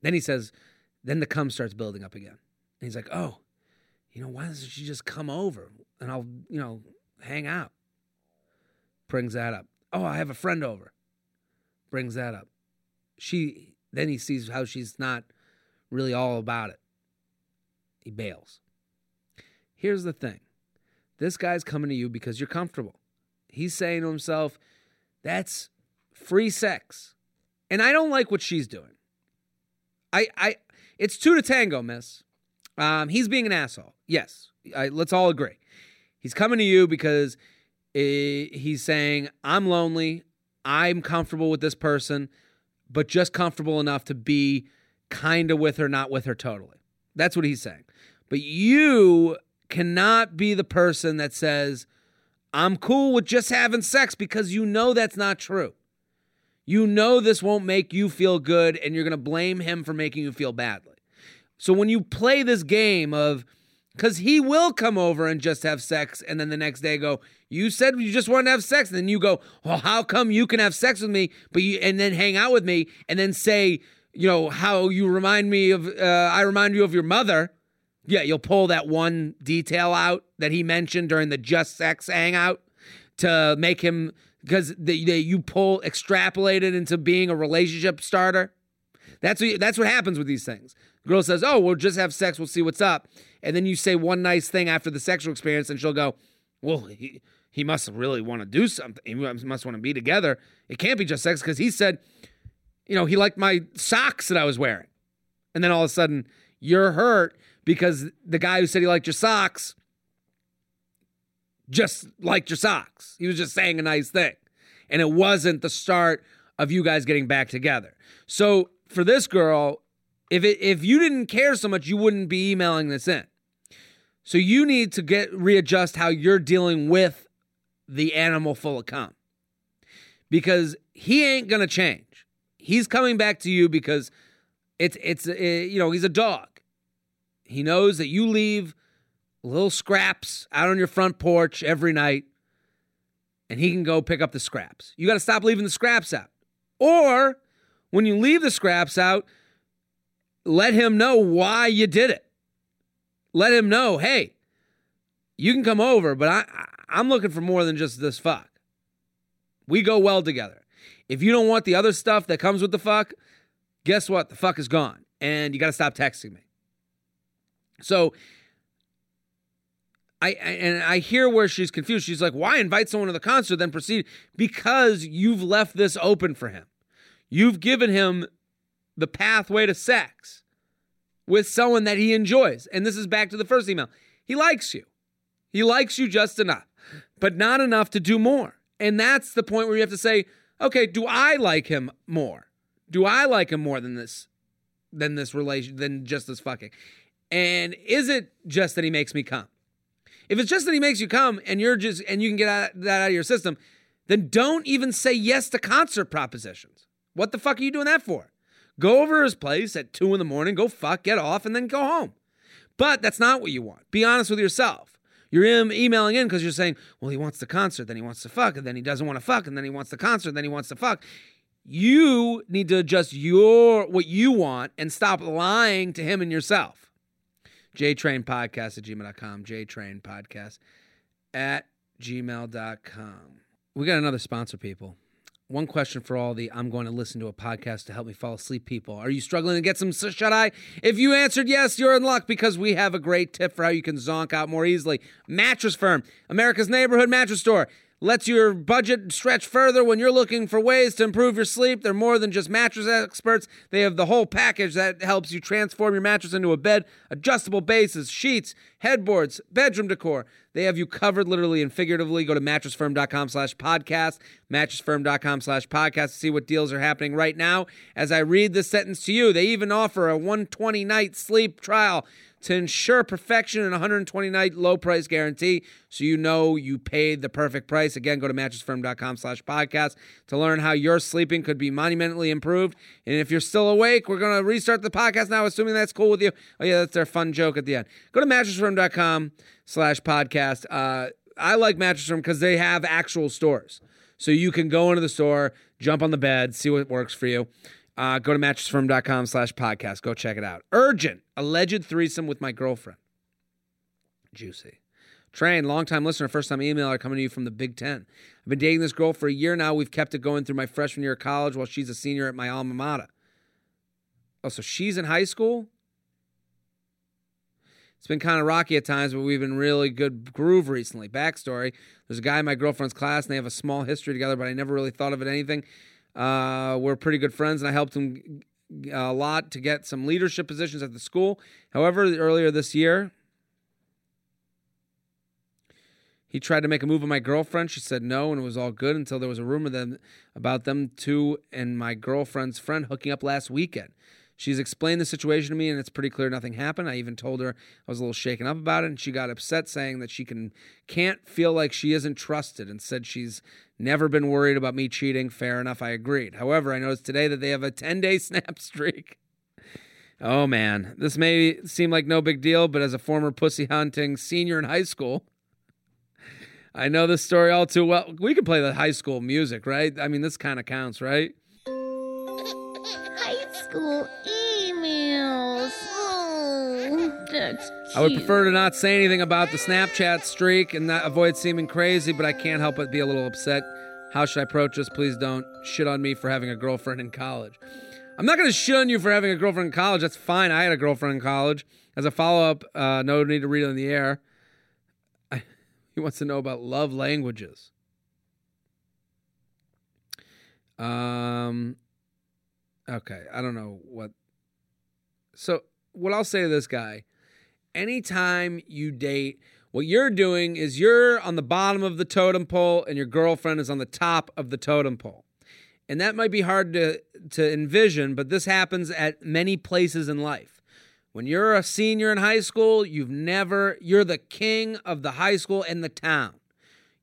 S2: Then he says, then the cum starts building up again, and he's like, oh, you know, why doesn't she just come over and I'll you know hang out? Brings that up. Oh, I have a friend over brings that up. She then he sees how she's not really all about it. He bails. Here's the thing. This guy's coming to you because you're comfortable. He's saying to himself, that's free sex. And I don't like what she's doing. I I it's two to tango, miss. Um, he's being an asshole. Yes. I, let's all agree. He's coming to you because eh, he's saying, I'm lonely. I'm comfortable with this person, but just comfortable enough to be kind of with her, not with her totally. That's what he's saying. But you cannot be the person that says, I'm cool with just having sex because you know that's not true. You know this won't make you feel good and you're going to blame him for making you feel badly. So when you play this game of, because he will come over and just have sex and then the next day go, you said you just wanted to have sex. And then you go, well, how come you can have sex with me, but you, and then hang out with me and then say, you know, how you remind me of, uh, I remind you of your mother. Yeah, you'll pull that one detail out that he mentioned during the just sex hangout to make him because the, you pull extrapolate it into being a relationship starter. That's what that's what happens with these things. The girl says, "Oh, we'll just have sex. We'll see what's up," and then you say one nice thing after the sexual experience, and she'll go, "Well, he he must really want to do something. He must want to be together. It can't be just sex because he said, you know, he liked my socks that I was wearing." And then all of a sudden, you're hurt because the guy who said he liked your socks just liked your socks. He was just saying a nice thing. And it wasn't the start of you guys getting back together. So for this girl, if it if you didn't care so much, you wouldn't be emailing this in. So you need to get readjust how you're dealing with the animal full of cum. Because he ain't gonna change. He's coming back to you because it's it's it, eh, you know he's a dog. He knows that you leave little scraps out on your front porch every night and he can go pick up the scraps. You got to stop leaving the scraps out. Or when you leave the scraps out, let him know why you did it. Let him know, hey, you can come over, but I, I'm looking for more than just this fuck. We go well together. If you don't want the other stuff that comes with the fuck, guess what? The fuck is gone. And you got to stop texting me. So I, and I hear where she's confused. She's like, "Why invite someone to the concert then proceed?" Because you've left this open for him. You've given him the pathway to sex with someone that he enjoys. And this is back to the first email. He likes you. He likes you just enough, but not enough to do more. And that's the point where you have to say, "Okay, do I like him more? Do I like him more than this than this relation than just this fucking?" And is it just that he makes me come? If it's just that he makes you come and you're just and you can get that out of your system, then don't even say yes to concert propositions. What the fuck are you doing that for? Go over his place at two in the morning, go fuck, get off, and then go home. But that's not what you want. Be honest with yourself. You're emailing in because you're saying, well, he wants the concert, then he wants to fuck, and then he doesn't want to fuck, and then he wants the concert, then he wants to fuck. You need to adjust your what you want and stop lying to him and yourself jtrainpodcast at gmail.com. jtrainpodcast at gmail.com. We got another sponsor, people. One question for all the I'm going to listen to a podcast to help me fall asleep people. Are you struggling to get some shut eye? If you answered yes, you're in luck because we have a great tip for how you can zonk out more easily. Mattress Firm, America's neighborhood mattress store lets your budget stretch further when you're looking for ways to improve your sleep. They're more than just mattress experts. They have the whole package that helps you transform your mattress into a bed, adjustable bases, sheets, headboards, bedroom decor. They have you covered literally and figuratively. Go to mattressfirm.com slash podcast, mattressfirm.com slash podcast to see what deals are happening right now. As I read this sentence to you, they even offer a 120 night sleep trial to ensure perfection and 120 night low price guarantee so you know you paid the perfect price. Again, go to mattressfirm.com slash podcast to learn how your sleeping could be monumentally improved. And if you're still awake, we're going to restart the podcast now, assuming that's cool with you. Oh, yeah, that's their fun joke at the end. Go to mattressfirm.com slash podcast. Uh, I like Mattress Firm because they have actual stores. So you can go into the store, jump on the bed, see what works for you. Uh, go to mattressfirm.com slash podcast. Go check it out. Urgent. Alleged threesome with my girlfriend. Juicy. Train, longtime listener, first time emailer coming to you from the Big Ten. I've been dating this girl for a year now. We've kept it going through my freshman year of college while she's a senior at my alma mater. Oh, so she's in high school? It's been kind of rocky at times, but we've been really good groove recently. Backstory There's a guy in my girlfriend's class, and they have a small history together, but I never really thought of it anything. Uh, we're pretty good friends, and I helped him a lot to get some leadership positions at the school. However, earlier this year, he tried to make a move on my girlfriend. She said no, and it was all good until there was a rumor then about them two and my girlfriend's friend hooking up last weekend. She's explained the situation to me, and it's pretty clear nothing happened. I even told her I was a little shaken up about it, and she got upset, saying that she can can't feel like she isn't trusted, and said she's never been worried about me cheating. Fair enough, I agreed. However, I noticed today that they have a 10 day snap streak. Oh man, this may seem like no big deal, but as a former pussy hunting senior in high school, I know this story all too well. We can play the high school music, right? I mean, this kind of counts, right?
S4: School emails. Oh, that's cute.
S2: I would prefer to not say anything about the Snapchat streak and not avoid seeming crazy, but I can't help but be a little upset. How should I approach this? Please don't shit on me for having a girlfriend in college. I'm not going to shit on you for having a girlfriend in college. That's fine. I had a girlfriend in college. As a follow up, uh, no need to read it in the air. I, he wants to know about love languages. Um, okay, I don't know what. So, what I'll say to this guy anytime you date, what you're doing is you're on the bottom of the totem pole and your girlfriend is on the top of the totem pole. And that might be hard to, to envision, but this happens at many places in life. When you're a senior in high school, you've never, you're the king of the high school and the town.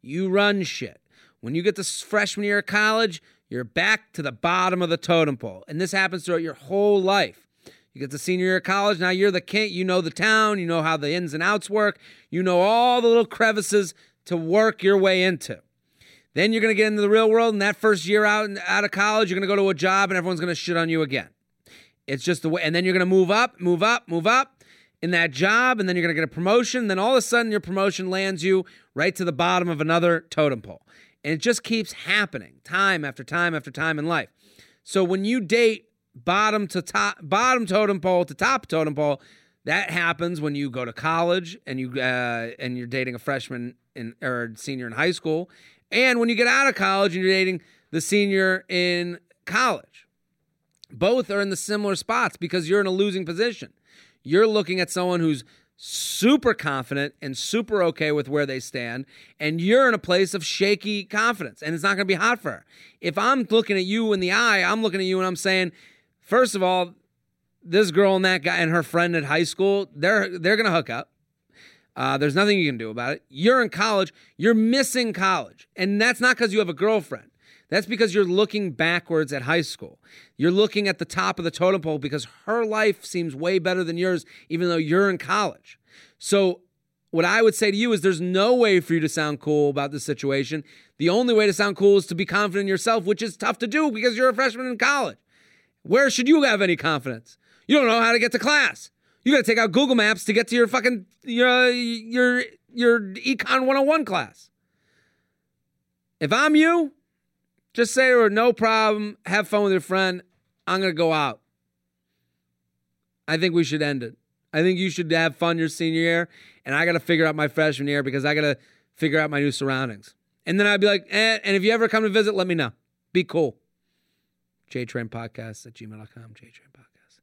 S2: You run shit. When you get to freshman year of college, you're back to the bottom of the totem pole. And this happens throughout your whole life. You get to senior year of college, now you're the king. You know the town, you know how the ins and outs work, you know all the little crevices to work your way into. Then you're going to get into the real world, and that first year out out of college, you're going to go to a job, and everyone's going to shit on you again. It's just the way, and then you're going to move up, move up, move up in that job, and then you're going to get a promotion. Then all of a sudden, your promotion lands you right to the bottom of another totem pole, and it just keeps happening time after time after time in life. So when you date bottom to top, bottom totem pole to top totem pole, that happens when you go to college and you uh, and you're dating a freshman in or senior in high school, and when you get out of college and you're dating the senior in college. Both are in the similar spots because you're in a losing position. You're looking at someone who's super confident and super okay with where they stand, and you're in a place of shaky confidence, and it's not going to be hot for her. If I'm looking at you in the eye, I'm looking at you and I'm saying, first of all, this girl and that guy and her friend at high school, they're they're going to hook up. Uh, there's nothing you can do about it. You're in college. You're missing college. And that's not because you have a girlfriend. That's because you're looking backwards at high school. You're looking at the top of the totem pole because her life seems way better than yours, even though you're in college. So, what I would say to you is there's no way for you to sound cool about this situation. The only way to sound cool is to be confident in yourself, which is tough to do because you're a freshman in college. Where should you have any confidence? You don't know how to get to class. You got to take out Google Maps to get to your fucking your uh, your your econ 101 class. If I'm you, just say to her, no problem, have fun with your friend. I'm going to go out. I think we should end it. I think you should have fun your senior year, and I got to figure out my freshman year because I got to figure out my new surroundings. And then I'd be like, eh, and if you ever come to visit, let me know. Be cool. JTrain Podcast at gmail.com. JTrain Podcast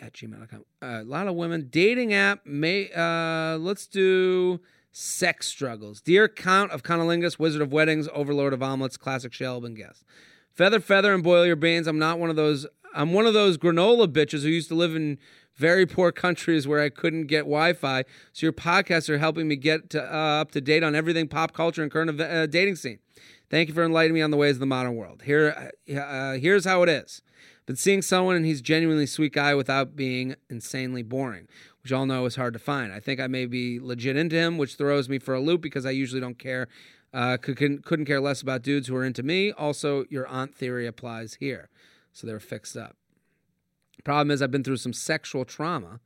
S2: at gmail.com. Uh, a lot of women. Dating app may, uh, let's do sex struggles. Dear Count of Conolingus, Wizard of Weddings, Overlord of Omelets, Classic Shelban guest. Feather, feather, and boil your beans. I'm not one of those. I'm one of those granola bitches who used to live in very poor countries where I couldn't get Wi-Fi. So your podcasts are helping me get to, uh, up to date on everything pop culture and current uh, dating scene. Thank you for enlightening me on the ways of the modern world. Here, uh, here's how it is. Been seeing someone and he's genuinely sweet guy without being insanely boring, which all know is hard to find. I think I may be legit into him, which throws me for a loop because I usually don't care. Uh, could, couldn't care less about dudes who are into me. Also, your aunt theory applies here. So they're fixed up. Problem is, I've been through some sexual trauma.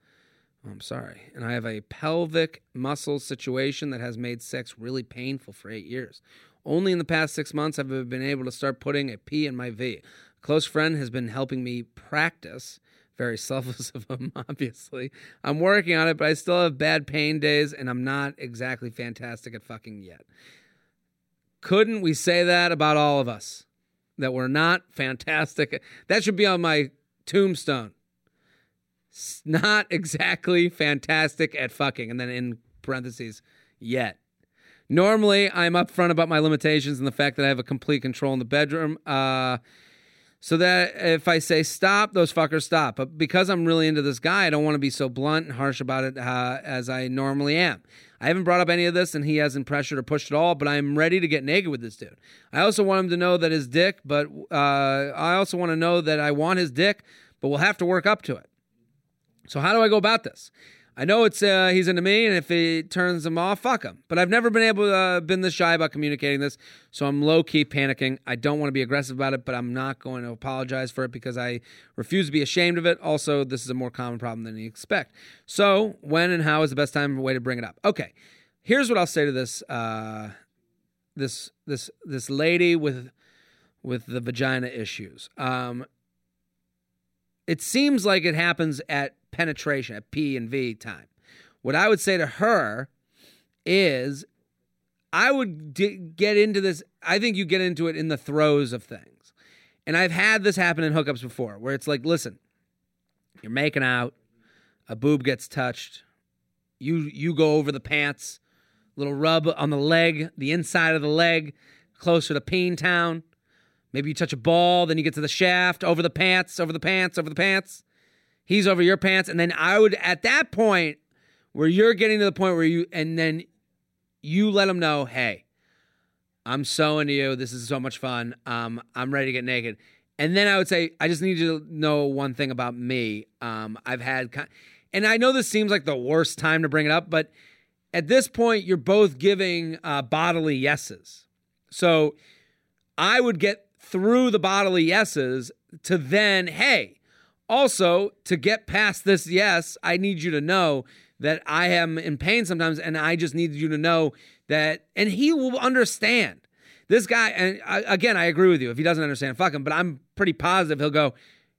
S2: Oh, I'm sorry. And I have a pelvic muscle situation that has made sex really painful for eight years. Only in the past six months have I been able to start putting a P in my V. Close friend has been helping me practice. Very selfless of him, obviously. I'm working on it, but I still have bad pain days, and I'm not exactly fantastic at fucking yet. Couldn't we say that about all of us? That we're not fantastic? That should be on my tombstone. Not exactly fantastic at fucking. And then in parentheses, yet. Normally, I'm upfront about my limitations and the fact that I have a complete control in the bedroom. Uh, So that if I say stop, those fuckers stop. But because I'm really into this guy, I don't want to be so blunt and harsh about it uh, as I normally am. I haven't brought up any of this and he hasn't pressured or pushed at all, but I'm ready to get naked with this dude. I also want him to know that his dick, but uh, I also want to know that I want his dick, but we'll have to work up to it. So how do I go about this? I know it's uh, he's into me, and if he turns him off, fuck him. But I've never been able to uh, been this shy about communicating this, so I'm low key panicking. I don't want to be aggressive about it, but I'm not going to apologize for it because I refuse to be ashamed of it. Also, this is a more common problem than you expect. So, when and how is the best time way to bring it up? Okay, here's what I'll say to this uh, this this this lady with with the vagina issues. Um, it seems like it happens at penetration, at P and V time. What I would say to her is, I would d- get into this. I think you get into it in the throes of things. And I've had this happen in hookups before where it's like, listen, you're making out, a boob gets touched, you you go over the pants, little rub on the leg, the inside of the leg, closer to peen town. Maybe you touch a ball, then you get to the shaft, over the pants, over the pants, over the pants. He's over your pants. And then I would, at that point, where you're getting to the point where you, and then you let him know, hey, I'm so into you. This is so much fun. Um, I'm ready to get naked. And then I would say, I just need you to know one thing about me. Um, I've had, ki- and I know this seems like the worst time to bring it up, but at this point, you're both giving uh, bodily yeses. So I would get through the bodily yeses to then, hey, also to get past this yes, I need you to know that I am in pain sometimes, and I just need you to know that, and he will understand. This guy, and I, again, I agree with you. If he doesn't understand, fuck him. But I'm pretty positive he'll go,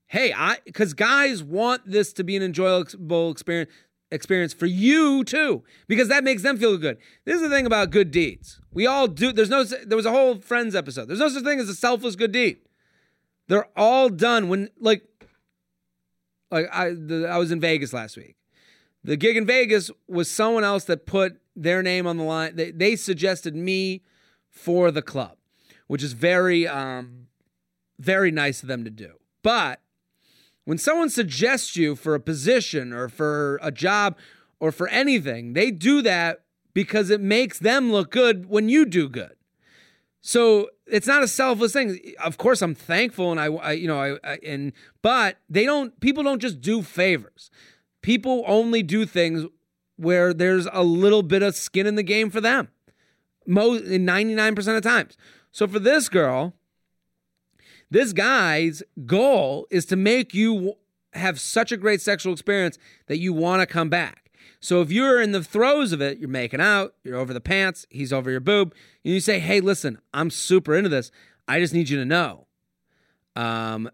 S2: hey, I, because guys want this to be an enjoyable experience experience for you too because that makes them feel good this is the thing about good deeds we all do there's no there was a whole friends episode there's no such thing as a selfless good deed they're all done when like like i the, i was in vegas last week. The gig in vegas was someone else that put their name on the line. They, they suggested me for the club which is very um very nice of them to do. But when someone suggests you for a position or for a job or for anything, they do that because it makes them look good when you do good. So it's not a selfless thing. Of course, I'm thankful, and I, I you know, I, I, and but they don't. People don't just do favors. People only do things where there's a little bit of skin in the game for them. Most, 99% of times. So for this girl, this guy's goal is to make you have such a great sexual experience that you want to come back. So if you're in the throes of it, you're making out, you're over the pants, he's over your boob, and you say, "Hey, listen, I'm super into this. I just need you to know, um,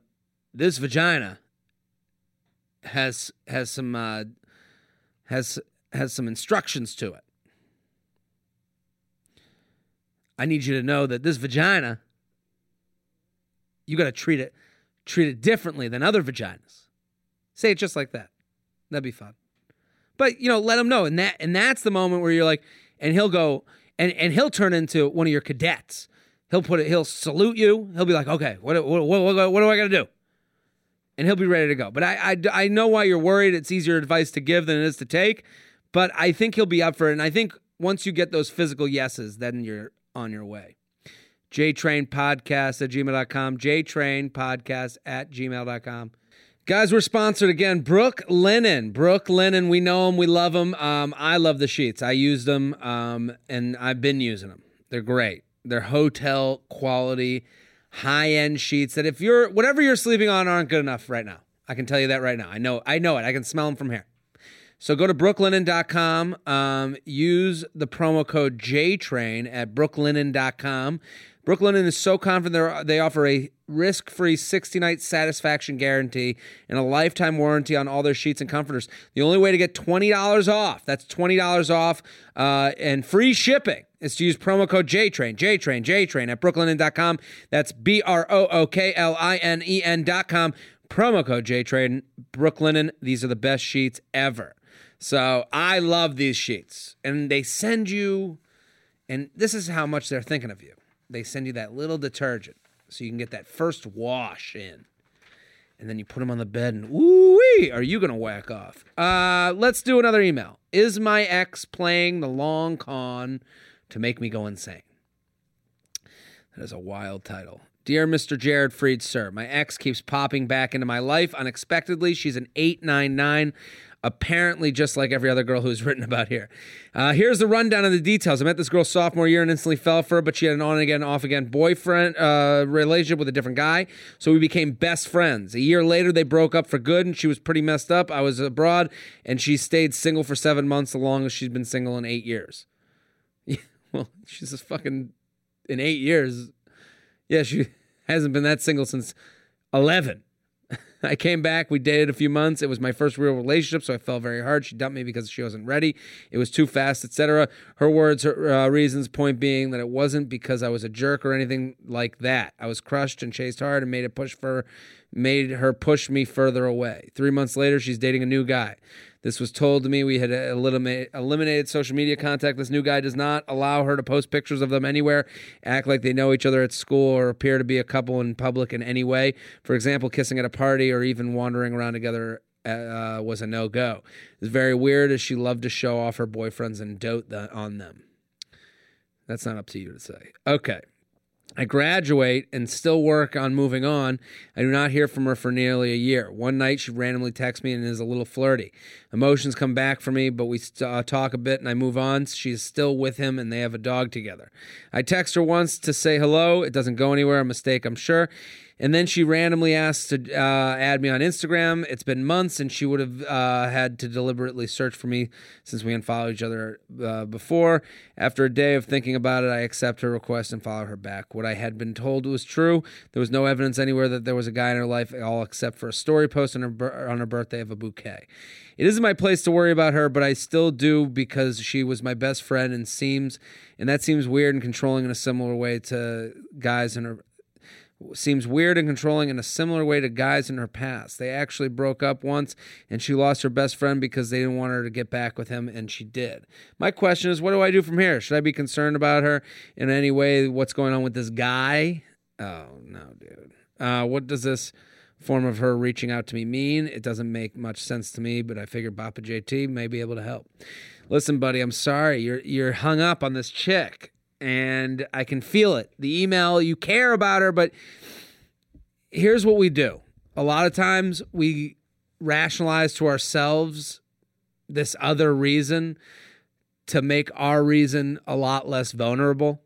S2: this vagina has has some uh, has has some instructions to it. I need you to know that this vagina." you got to treat it treat it differently than other vaginas. Say it just like that. That'd be fun. But you know, let him know, and that and that's the moment where you're like, and he'll go, and and he'll turn into one of your cadets. He'll put it. He'll salute you. He'll be like, okay, what what what, what, what do I got to do? And he'll be ready to go. But I, I I know why you're worried. It's easier advice to give than it is to take. But I think he'll be up for it. And I think once you get those physical yeses, then you're on your way jtrainpodcast at gmail.com, jtrainpodcast at gmail.com. Guys, we're sponsored again. Brooklinen. Brook Linen. We know them. We love them. Um, I love the sheets. I use them, um, and I've been using them. They're great. They're hotel quality, high end sheets that if you're whatever you're sleeping on aren't good enough right now. I can tell you that right now. I know. I know it. I can smell them from here. So go to brooklinen.com. Um, use the promo code JTRAIN at brooklinen.com. Brooklinen is so confident they offer a risk free 60 night satisfaction guarantee and a lifetime warranty on all their sheets and comforters. The only way to get $20 off, that's $20 off uh, and free shipping, is to use promo code JTRAIN, JTRAIN, JTRAIN at brooklinen.com. That's B R O O K L I N E N.com. Promo code JTRAIN, Brooklinen. These are the best sheets ever. So I love these sheets. And they send you, and this is how much they're thinking of you. They send you that little detergent so you can get that first wash in. And then you put them on the bed and ooh wee, are you gonna whack off? Uh, let's do another email. Is my ex playing the long con to make me go insane? That is a wild title. Dear Mr. Jared Freid, sir, my ex keeps popping back into my life unexpectedly. She's an 899 apparently just like every other girl who's written about here. Uh, here's the rundown of the details. I met this girl sophomore year and instantly fell for her, but she had an on again, off again boyfriend uh, relationship with a different guy. So we became best friends. A year later, they broke up for good, and she was pretty messed up. I was abroad, and she stayed single for seven months, the longest she's been single in eight years. well, she's just fucking in eight years. Yeah, she hasn't been that single since 11. I came back. We dated a few months. It was my first real relationship, so I fell very hard. She dumped me because she wasn't ready. It was too fast, etc. Her words, her uh, reasons. Point being that it wasn't because I was a jerk or anything like that. I was crushed and chased hard and made a push for, made her push me further away. Three months later, she's dating a new guy. This was told to me. We had eliminated social media contact. This new guy does not allow her to post pictures of them anywhere, act like they know each other at school, or appear to be a couple in public in any way. For example, kissing at a party or even wandering around together uh, was a no go. It's very weird as she loved to show off her boyfriends and dote the, on them. That's not up to you to say. Okay. I graduate and still work on moving on. I do not hear from her for nearly a year. One night she randomly texts me and is a little flirty. Emotions come back for me, but we uh, talk a bit and I move on. She's still with him and they have a dog together. I text her once to say hello. It doesn't go anywhere, a mistake, I'm sure. And then she randomly asked to uh, add me on Instagram. It's been months, and she would have uh, had to deliberately search for me since we unfollowed each other uh, before. After a day of thinking about it, I accept her request and follow her back. What I had been told was true. There was no evidence anywhere that there was a guy in her life, at all except for a story post on her, on her birthday of a bouquet. It isn't my place to worry about her, but I still do because she was my best friend and seems, and that seems weird and controlling in a similar way to guys in her seems weird and controlling in a similar way to guys in her past. They actually broke up once and she lost her best friend because they didn't want her to get back with him and she did. My question is what do I do from here? Should I be concerned about her in any way? What's going on with this guy? Oh, no, dude. Uh, what does this form of her reaching out to me mean? It doesn't make much sense to me, but I figure Papa JT may be able to help. Listen, buddy, I'm sorry. You're you're hung up on this chick and I can feel it. The email, you care about her, but here's what we do. A lot of times we rationalize to ourselves this other reason to make our reason a lot less vulnerable.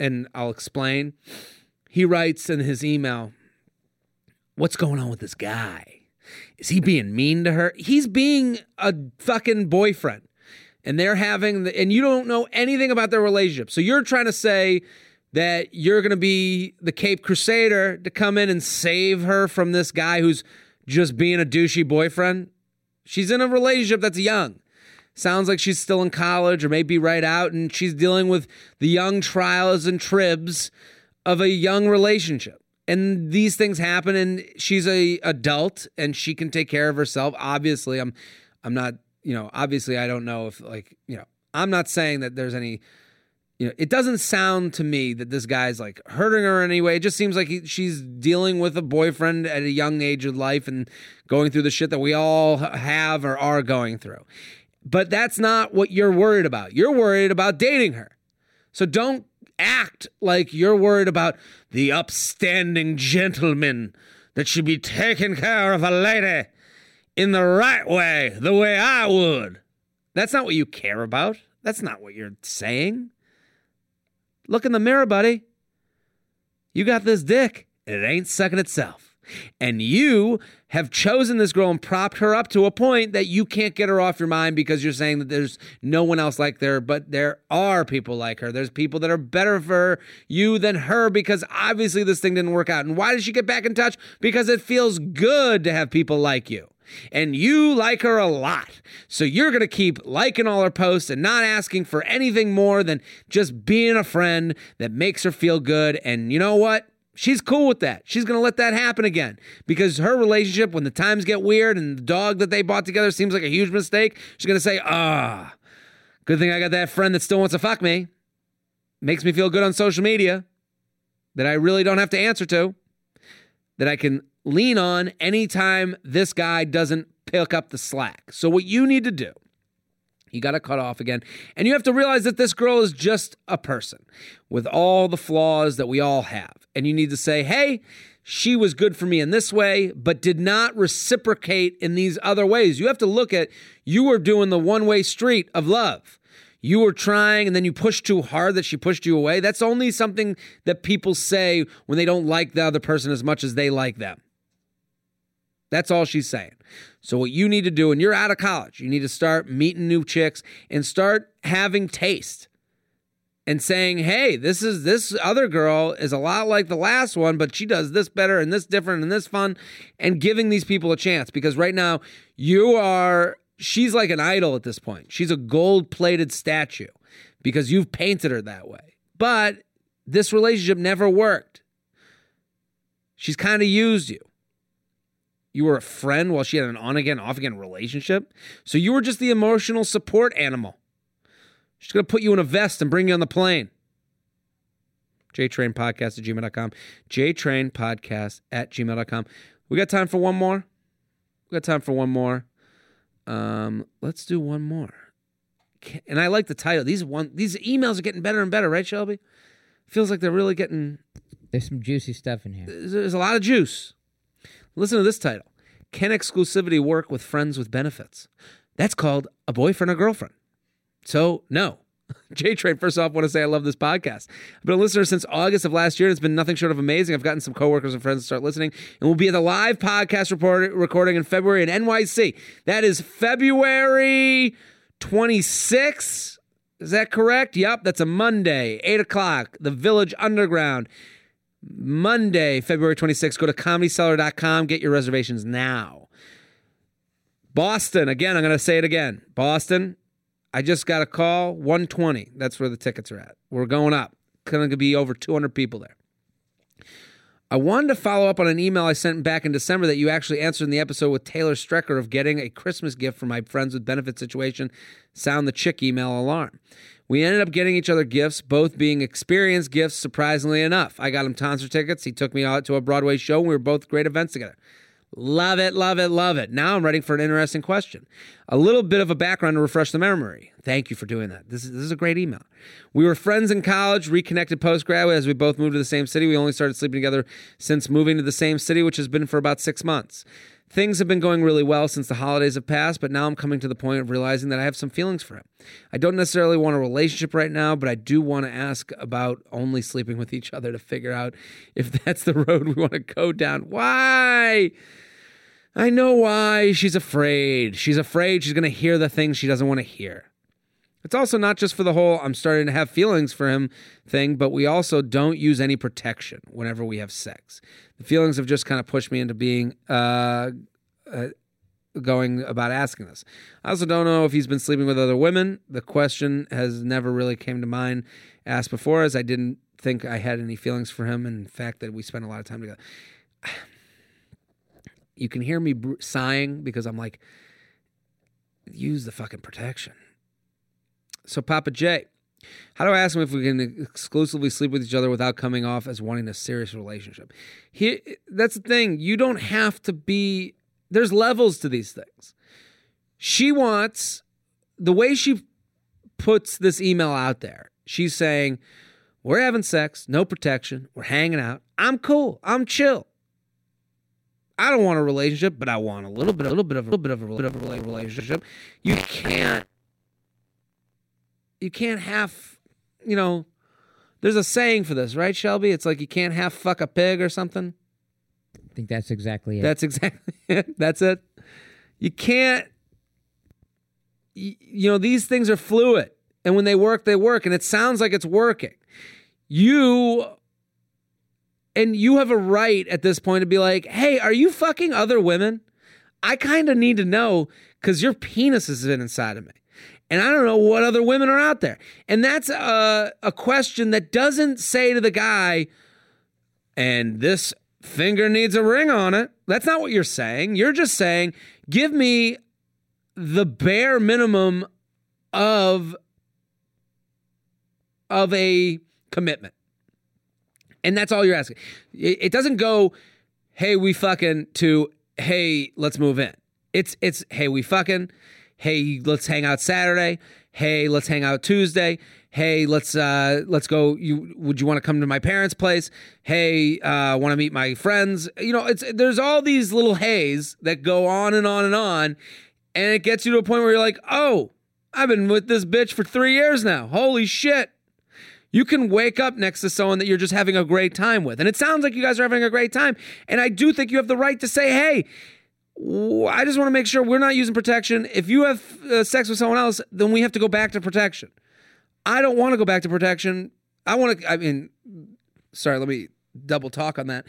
S2: And I'll explain. He writes in his email, What's going on with this guy? Is he being mean to her? He's being a fucking boyfriend and they're having the, and you don't know anything about their relationship. So you're trying to say that you're going to be the Cape Crusader to come in and save her from this guy who's just being a douchey boyfriend. She's in a relationship that's young. Sounds like she's still in college or maybe right out, and she's dealing with the young trials and tribs of a young relationship. And these things happen, and she's a adult and she can take care of herself. Obviously, I'm I'm not you know, obviously I don't know if like, you know, I'm not saying that there's any you know, it doesn't sound to me that this guy's like hurting her in any way. It just seems like he, she's dealing with a boyfriend at a young age of life and going through the shit that we all have or are going through. But that's not what you're worried about. You're worried about dating her. So don't act like you're worried about the upstanding gentleman that should be taking care of a lady in the right way, the way I would. That's not what you care about. That's not what you're saying. Look in the mirror, buddy. You got this dick, and it ain't sucking itself. And you have chosen this girl and propped her up to a point that you can't get her off your mind because you're saying that there's no one else like her, but there are people like her. There's people that are better for you than her because obviously this thing didn't work out. And why did she get back in touch? Because it feels good to have people like you and you like her a lot. So you're going to keep liking all her posts and not asking for anything more than just being a friend that makes her feel good. And you know what? She's cool with that. She's going to let that happen again because her relationship, when the times get weird and the dog that they bought together seems like a huge mistake, she's going to say, ah, good thing I got that friend that still wants to fuck me. Makes me feel good on social media. that I really don't have to answer to, that I can lean on anytime this guy doesn't pick up the slack. So, what you need to do, you got to cut off again. And you have to realize that this girl is just a person with all the flaws that we all have. And you need to say, hey, she was good for me in this way, but did not reciprocate in these other ways. You have to look at you were doing the one way street of love. You were trying and then you pushed too hard that she pushed you away. That's only something that people say when they don't like the other person as much as they like them. That's all she's saying. So, what you need to do, and you're out of college, you need to start meeting new chicks and start having taste and saying, hey, this is this other girl is a lot like the last one, but she does this better and this different and this fun, and giving these people a chance because right now you are, she's like an idol at this point. She's a gold plated statue because you've painted her that way. But this relationship never worked. She's kind of used you. You were a friend while she had an on again, off again relationship. So you were just the emotional support animal. She's going to put you in a vest and bring you on the plane. JTrainPodcast at gmail.com. JTrainPodcast at gmail.com. We got time for one more? We got time for one more. Um, let's do one more. And I like the title. These one these emails are getting better and better, right, Shelby? Feels like they're really getting
S3: There's some juicy stuff in here.
S2: there's a lot of juice. Listen to this title. Can exclusivity work with friends with benefits? That's called a boyfriend or girlfriend. So, no. J Train, first off, I want to say I love this podcast. I've been a listener since August of last year, and it's been nothing short of amazing. I've gotten some coworkers and friends to start listening, and we'll be at the live podcast report, recording in February in NYC. That is February 26th. Is that correct? Yep, that's a Monday, 8 o'clock, the Village Underground. Monday, February 26th. Go to comedycellar.com. Get your reservations now. Boston, again, I'm going to say it again. Boston, I just got a call, 120. That's where the tickets are at. We're going up. Going to be over 200 people there. I wanted to follow up on an email I sent back in December that you actually answered in the episode with Taylor Strecker of getting a Christmas gift for my friends with benefit situation. Sound the chick email alarm. We ended up getting each other gifts, both being experience gifts, surprisingly enough. I got him concert tickets. He took me out to a Broadway show. And we were both great events together. Love it, love it, love it. Now I'm ready for an interesting question. A little bit of a background to refresh the memory. Thank you for doing that. This is, this is a great email. We were friends in college, reconnected post grad as we both moved to the same city. We only started sleeping together since moving to the same city, which has been for about six months. Things have been going really well since the holidays have passed, but now I'm coming to the point of realizing that I have some feelings for him. I don't necessarily want a relationship right now, but I do want to ask about only sleeping with each other to figure out if that's the road we want to go down. Why? I know why. She's afraid. She's afraid she's going to hear the things she doesn't want to hear. It's also not just for the whole I'm starting to have feelings for him thing, but we also don't use any protection whenever we have sex. The feelings have just kind of pushed me into being uh, uh, going about asking this. I also don't know if he's been sleeping with other women. The question has never really came to mind asked before, as I didn't think I had any feelings for him, and in fact that we spent a lot of time together. You can hear me sighing because I'm like, use the fucking protection. So, Papa J, how do I ask him if we can exclusively sleep with each other without coming off as wanting a serious relationship? He, that's the thing. You don't have to be, there's levels to these things. She wants, the way she puts this email out there, she's saying, We're having sex, no protection, we're hanging out. I'm cool, I'm chill. I don't want a relationship, but I want a little bit, a little bit of a little bit of a little bit of a relationship. You can't you can't have, you know, there's a saying for this, right, Shelby? It's like you can't half fuck a pig or something.
S3: I think that's exactly it.
S2: That's exactly it. That's it. You can't, you, you know, these things are fluid. And when they work, they work. And it sounds like it's working. You, and you have a right at this point to be like, hey, are you fucking other women? I kind of need to know because your penis has been inside of me. And I don't know what other women are out there. And that's a, a question that doesn't say to the guy, and this finger needs a ring on it. That's not what you're saying. You're just saying, give me the bare minimum of of a commitment. And that's all you're asking. It, it doesn't go, hey, we fucking to hey, let's move in. It's it's hey, we fucking, hey, let's hang out Saturday. Hey, let's hang out Tuesday. Hey, let's uh let's go. You would you want to come to my parents' place? Hey, uh want to meet my friends? You know, it's there's all these little hays that go on and on and on, and it gets you to a point where you're like, oh, I've been with this bitch for three years now. Holy shit. You can wake up next to someone that you're just having a great time with. And it sounds like you guys are having a great time. And I do think you have the right to say, hey, I just want to make sure we're not using protection. If you have uh, sex with someone else, then we have to go back to protection. I don't want to go back to protection. I want to, I mean, sorry, let me double talk on that.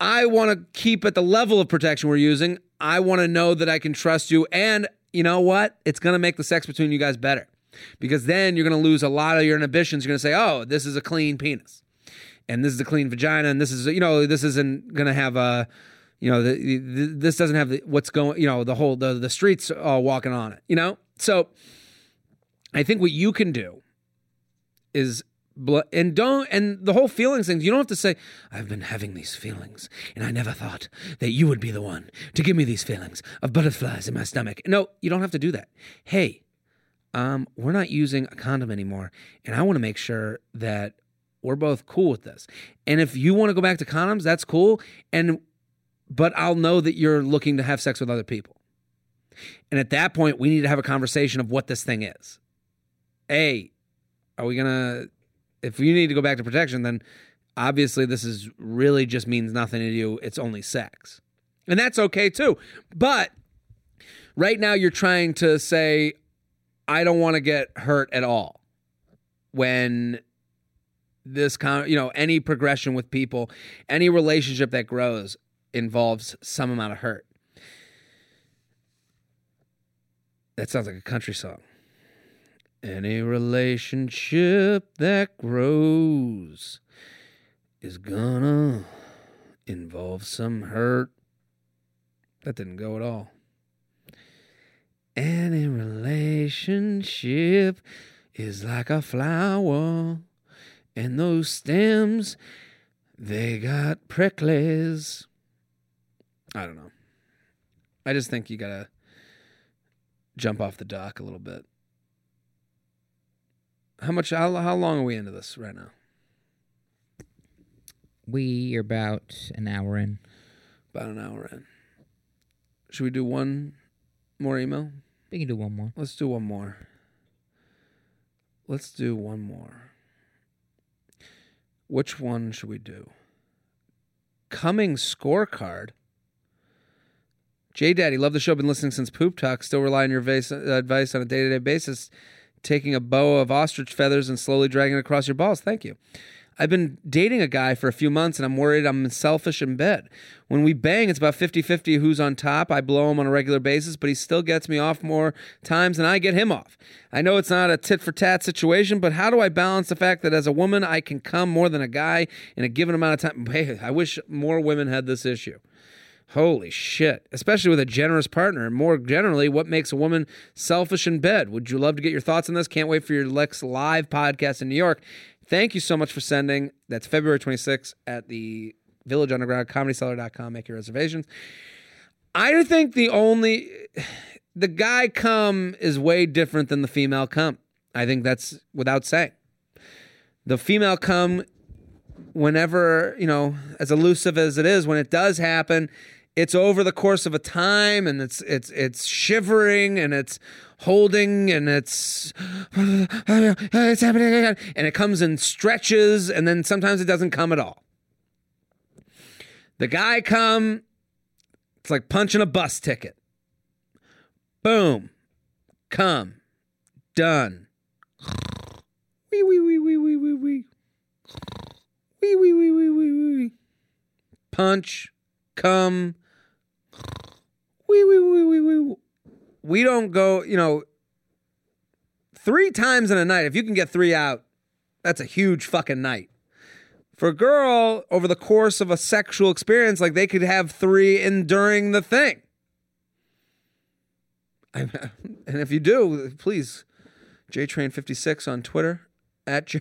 S2: I want to keep at the level of protection we're using. I want to know that I can trust you. And you know what? It's going to make the sex between you guys better because then you're going to lose a lot of your inhibitions. You're going to say, oh, this is a clean penis and this is a clean vagina and this is, you know, this isn't going to have a, you know, the, the, this doesn't have the, what's going, you know, the whole, the, the streets all walking on it, you know? So I think what you can do is and don't and the whole feelings thing you don't have to say i've been having these feelings and i never thought that you would be the one to give me these feelings of butterflies in my stomach. No you don't have to do that. Hey um we're not using a condom anymore and i want to make sure that we're both cool with this. And if you want to go back to condoms that's cool and but i'll know that you're looking to have sex with other people. And at that point we need to have a conversation of what this thing is. A, are we gonna if you need to go back to protection then obviously this is really just means nothing to you. It's only sex. And that's okay too. But right now you're trying to say i don't want to get hurt at all. When this kind you know any progression with people any relationship that grows involves some amount of hurt that sounds like a country song any relationship that grows is gonna involve some hurt. That didn't go at all. Any relationship is like a flower, and those stems, they got pricklies. I don't know. I just think you gotta jump off the dock a little bit. How much? How, how long are we into this right now?
S3: We are about an hour in.
S2: About an hour in. Should we do one more email?
S3: We can do one more.
S2: Let's do one more. Let's do one more. Which one should we do? Coming scorecard. J Daddy, love the show. Been listening since Poop Talk. Still rely on your vase, uh, advice on a day to day basis. Taking a bow of ostrich feathers and slowly dragging it across your balls. Thank you. I've been dating a guy for a few months and I'm worried I'm selfish in bed. When we bang, it's about 50 50 who's on top. I blow him on a regular basis, but he still gets me off more times than I get him off. I know it's not a tit for tat situation, but how do I balance the fact that as a woman, I can come more than a guy in a given amount of time? Hey, I wish more women had this issue. Holy shit. Especially with a generous partner. And more generally, what makes a woman selfish in bed? Would you love to get your thoughts on this? Can't wait for your Lex Live podcast in New York. Thank you so much for sending. That's February 26th at the Village Underground, comedycellar.com. Make your reservations. I think the only, the guy come is way different than the female come. I think that's without saying. The female come, whenever, you know, as elusive as it is, when it does happen, it's over the course of a time and it's it's it's shivering and it's holding and it's it's happening again. And it comes in stretches and then sometimes it doesn't come at all. The guy come it's like punching a bus ticket. Boom. Come. Done. Wee wee wee wee wee wee wee. Wee wee wee wee wee wee punch. Come wee wee wee wee wee we don't go, you know, three times in a night. If you can get three out, that's a huge fucking night. For a girl, over the course of a sexual experience, like they could have three in during the thing. And if you do, please, JTrain56 on Twitter at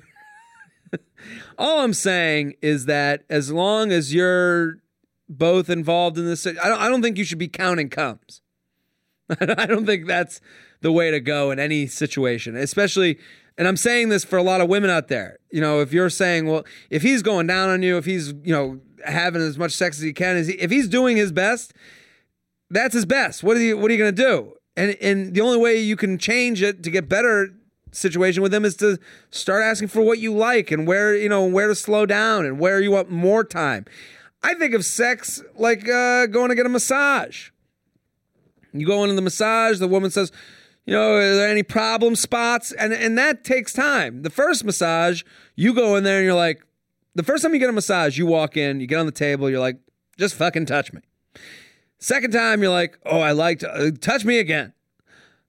S2: All I'm saying is that as long as you're both involved in this, I don't, I don't think you should be counting comes. I don't think that's the way to go in any situation, especially. And I'm saying this for a lot of women out there. You know, if you're saying, well, if he's going down on you, if he's, you know, having as much sex as he can, if he's doing his best, that's his best. What are you What are you going to do? And and the only way you can change it to get better situation with him is to start asking for what you like and where you know where to slow down and where you want more time. I think of sex like uh, going to get a massage. You go into the massage, the woman says, you know, are there any problem spots? And and that takes time. The first massage, you go in there and you're like, the first time you get a massage, you walk in, you get on the table, you're like, just fucking touch me. Second time, you're like, oh, I like to uh, touch me again.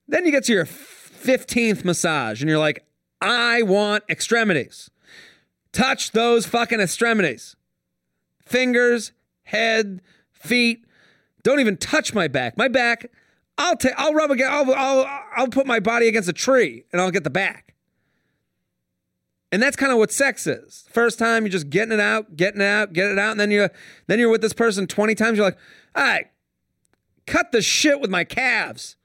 S2: Then you get to your 15th massage and you're like, I want extremities. Touch those fucking extremities. Fingers, head, feet. Don't even touch my back. My back, I'll take I'll rub again. I'll, I'll I'll put my body against a tree and I'll get the back. And that's kind of what sex is. First time you're just getting it out, getting it out, getting it out, and then you're then you're with this person 20 times. You're like, all right, cut the shit with my calves.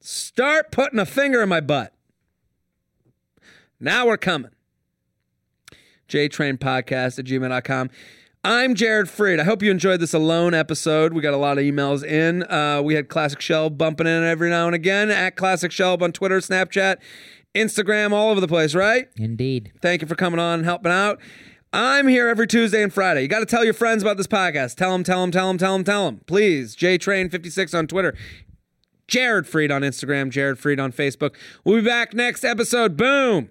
S2: Start putting a finger in my butt. Now we're coming. JTrain Podcast at gmail.com. I'm Jared Freid. I hope you enjoyed this alone episode. We got a lot of emails in. Uh, we had Classic Shelb bumping in every now and again at Classic Shelb on Twitter, Snapchat, Instagram, all over the place, right?
S3: Indeed.
S2: Thank you for coming on and helping out. I'm here every Tuesday and Friday. You got to tell your friends about this podcast. Tell them, tell them, tell them, tell them, tell them. Please. JTrain56 on Twitter. Jared Freid on Instagram. Jared Freid on Facebook. We'll be back next episode. Boom.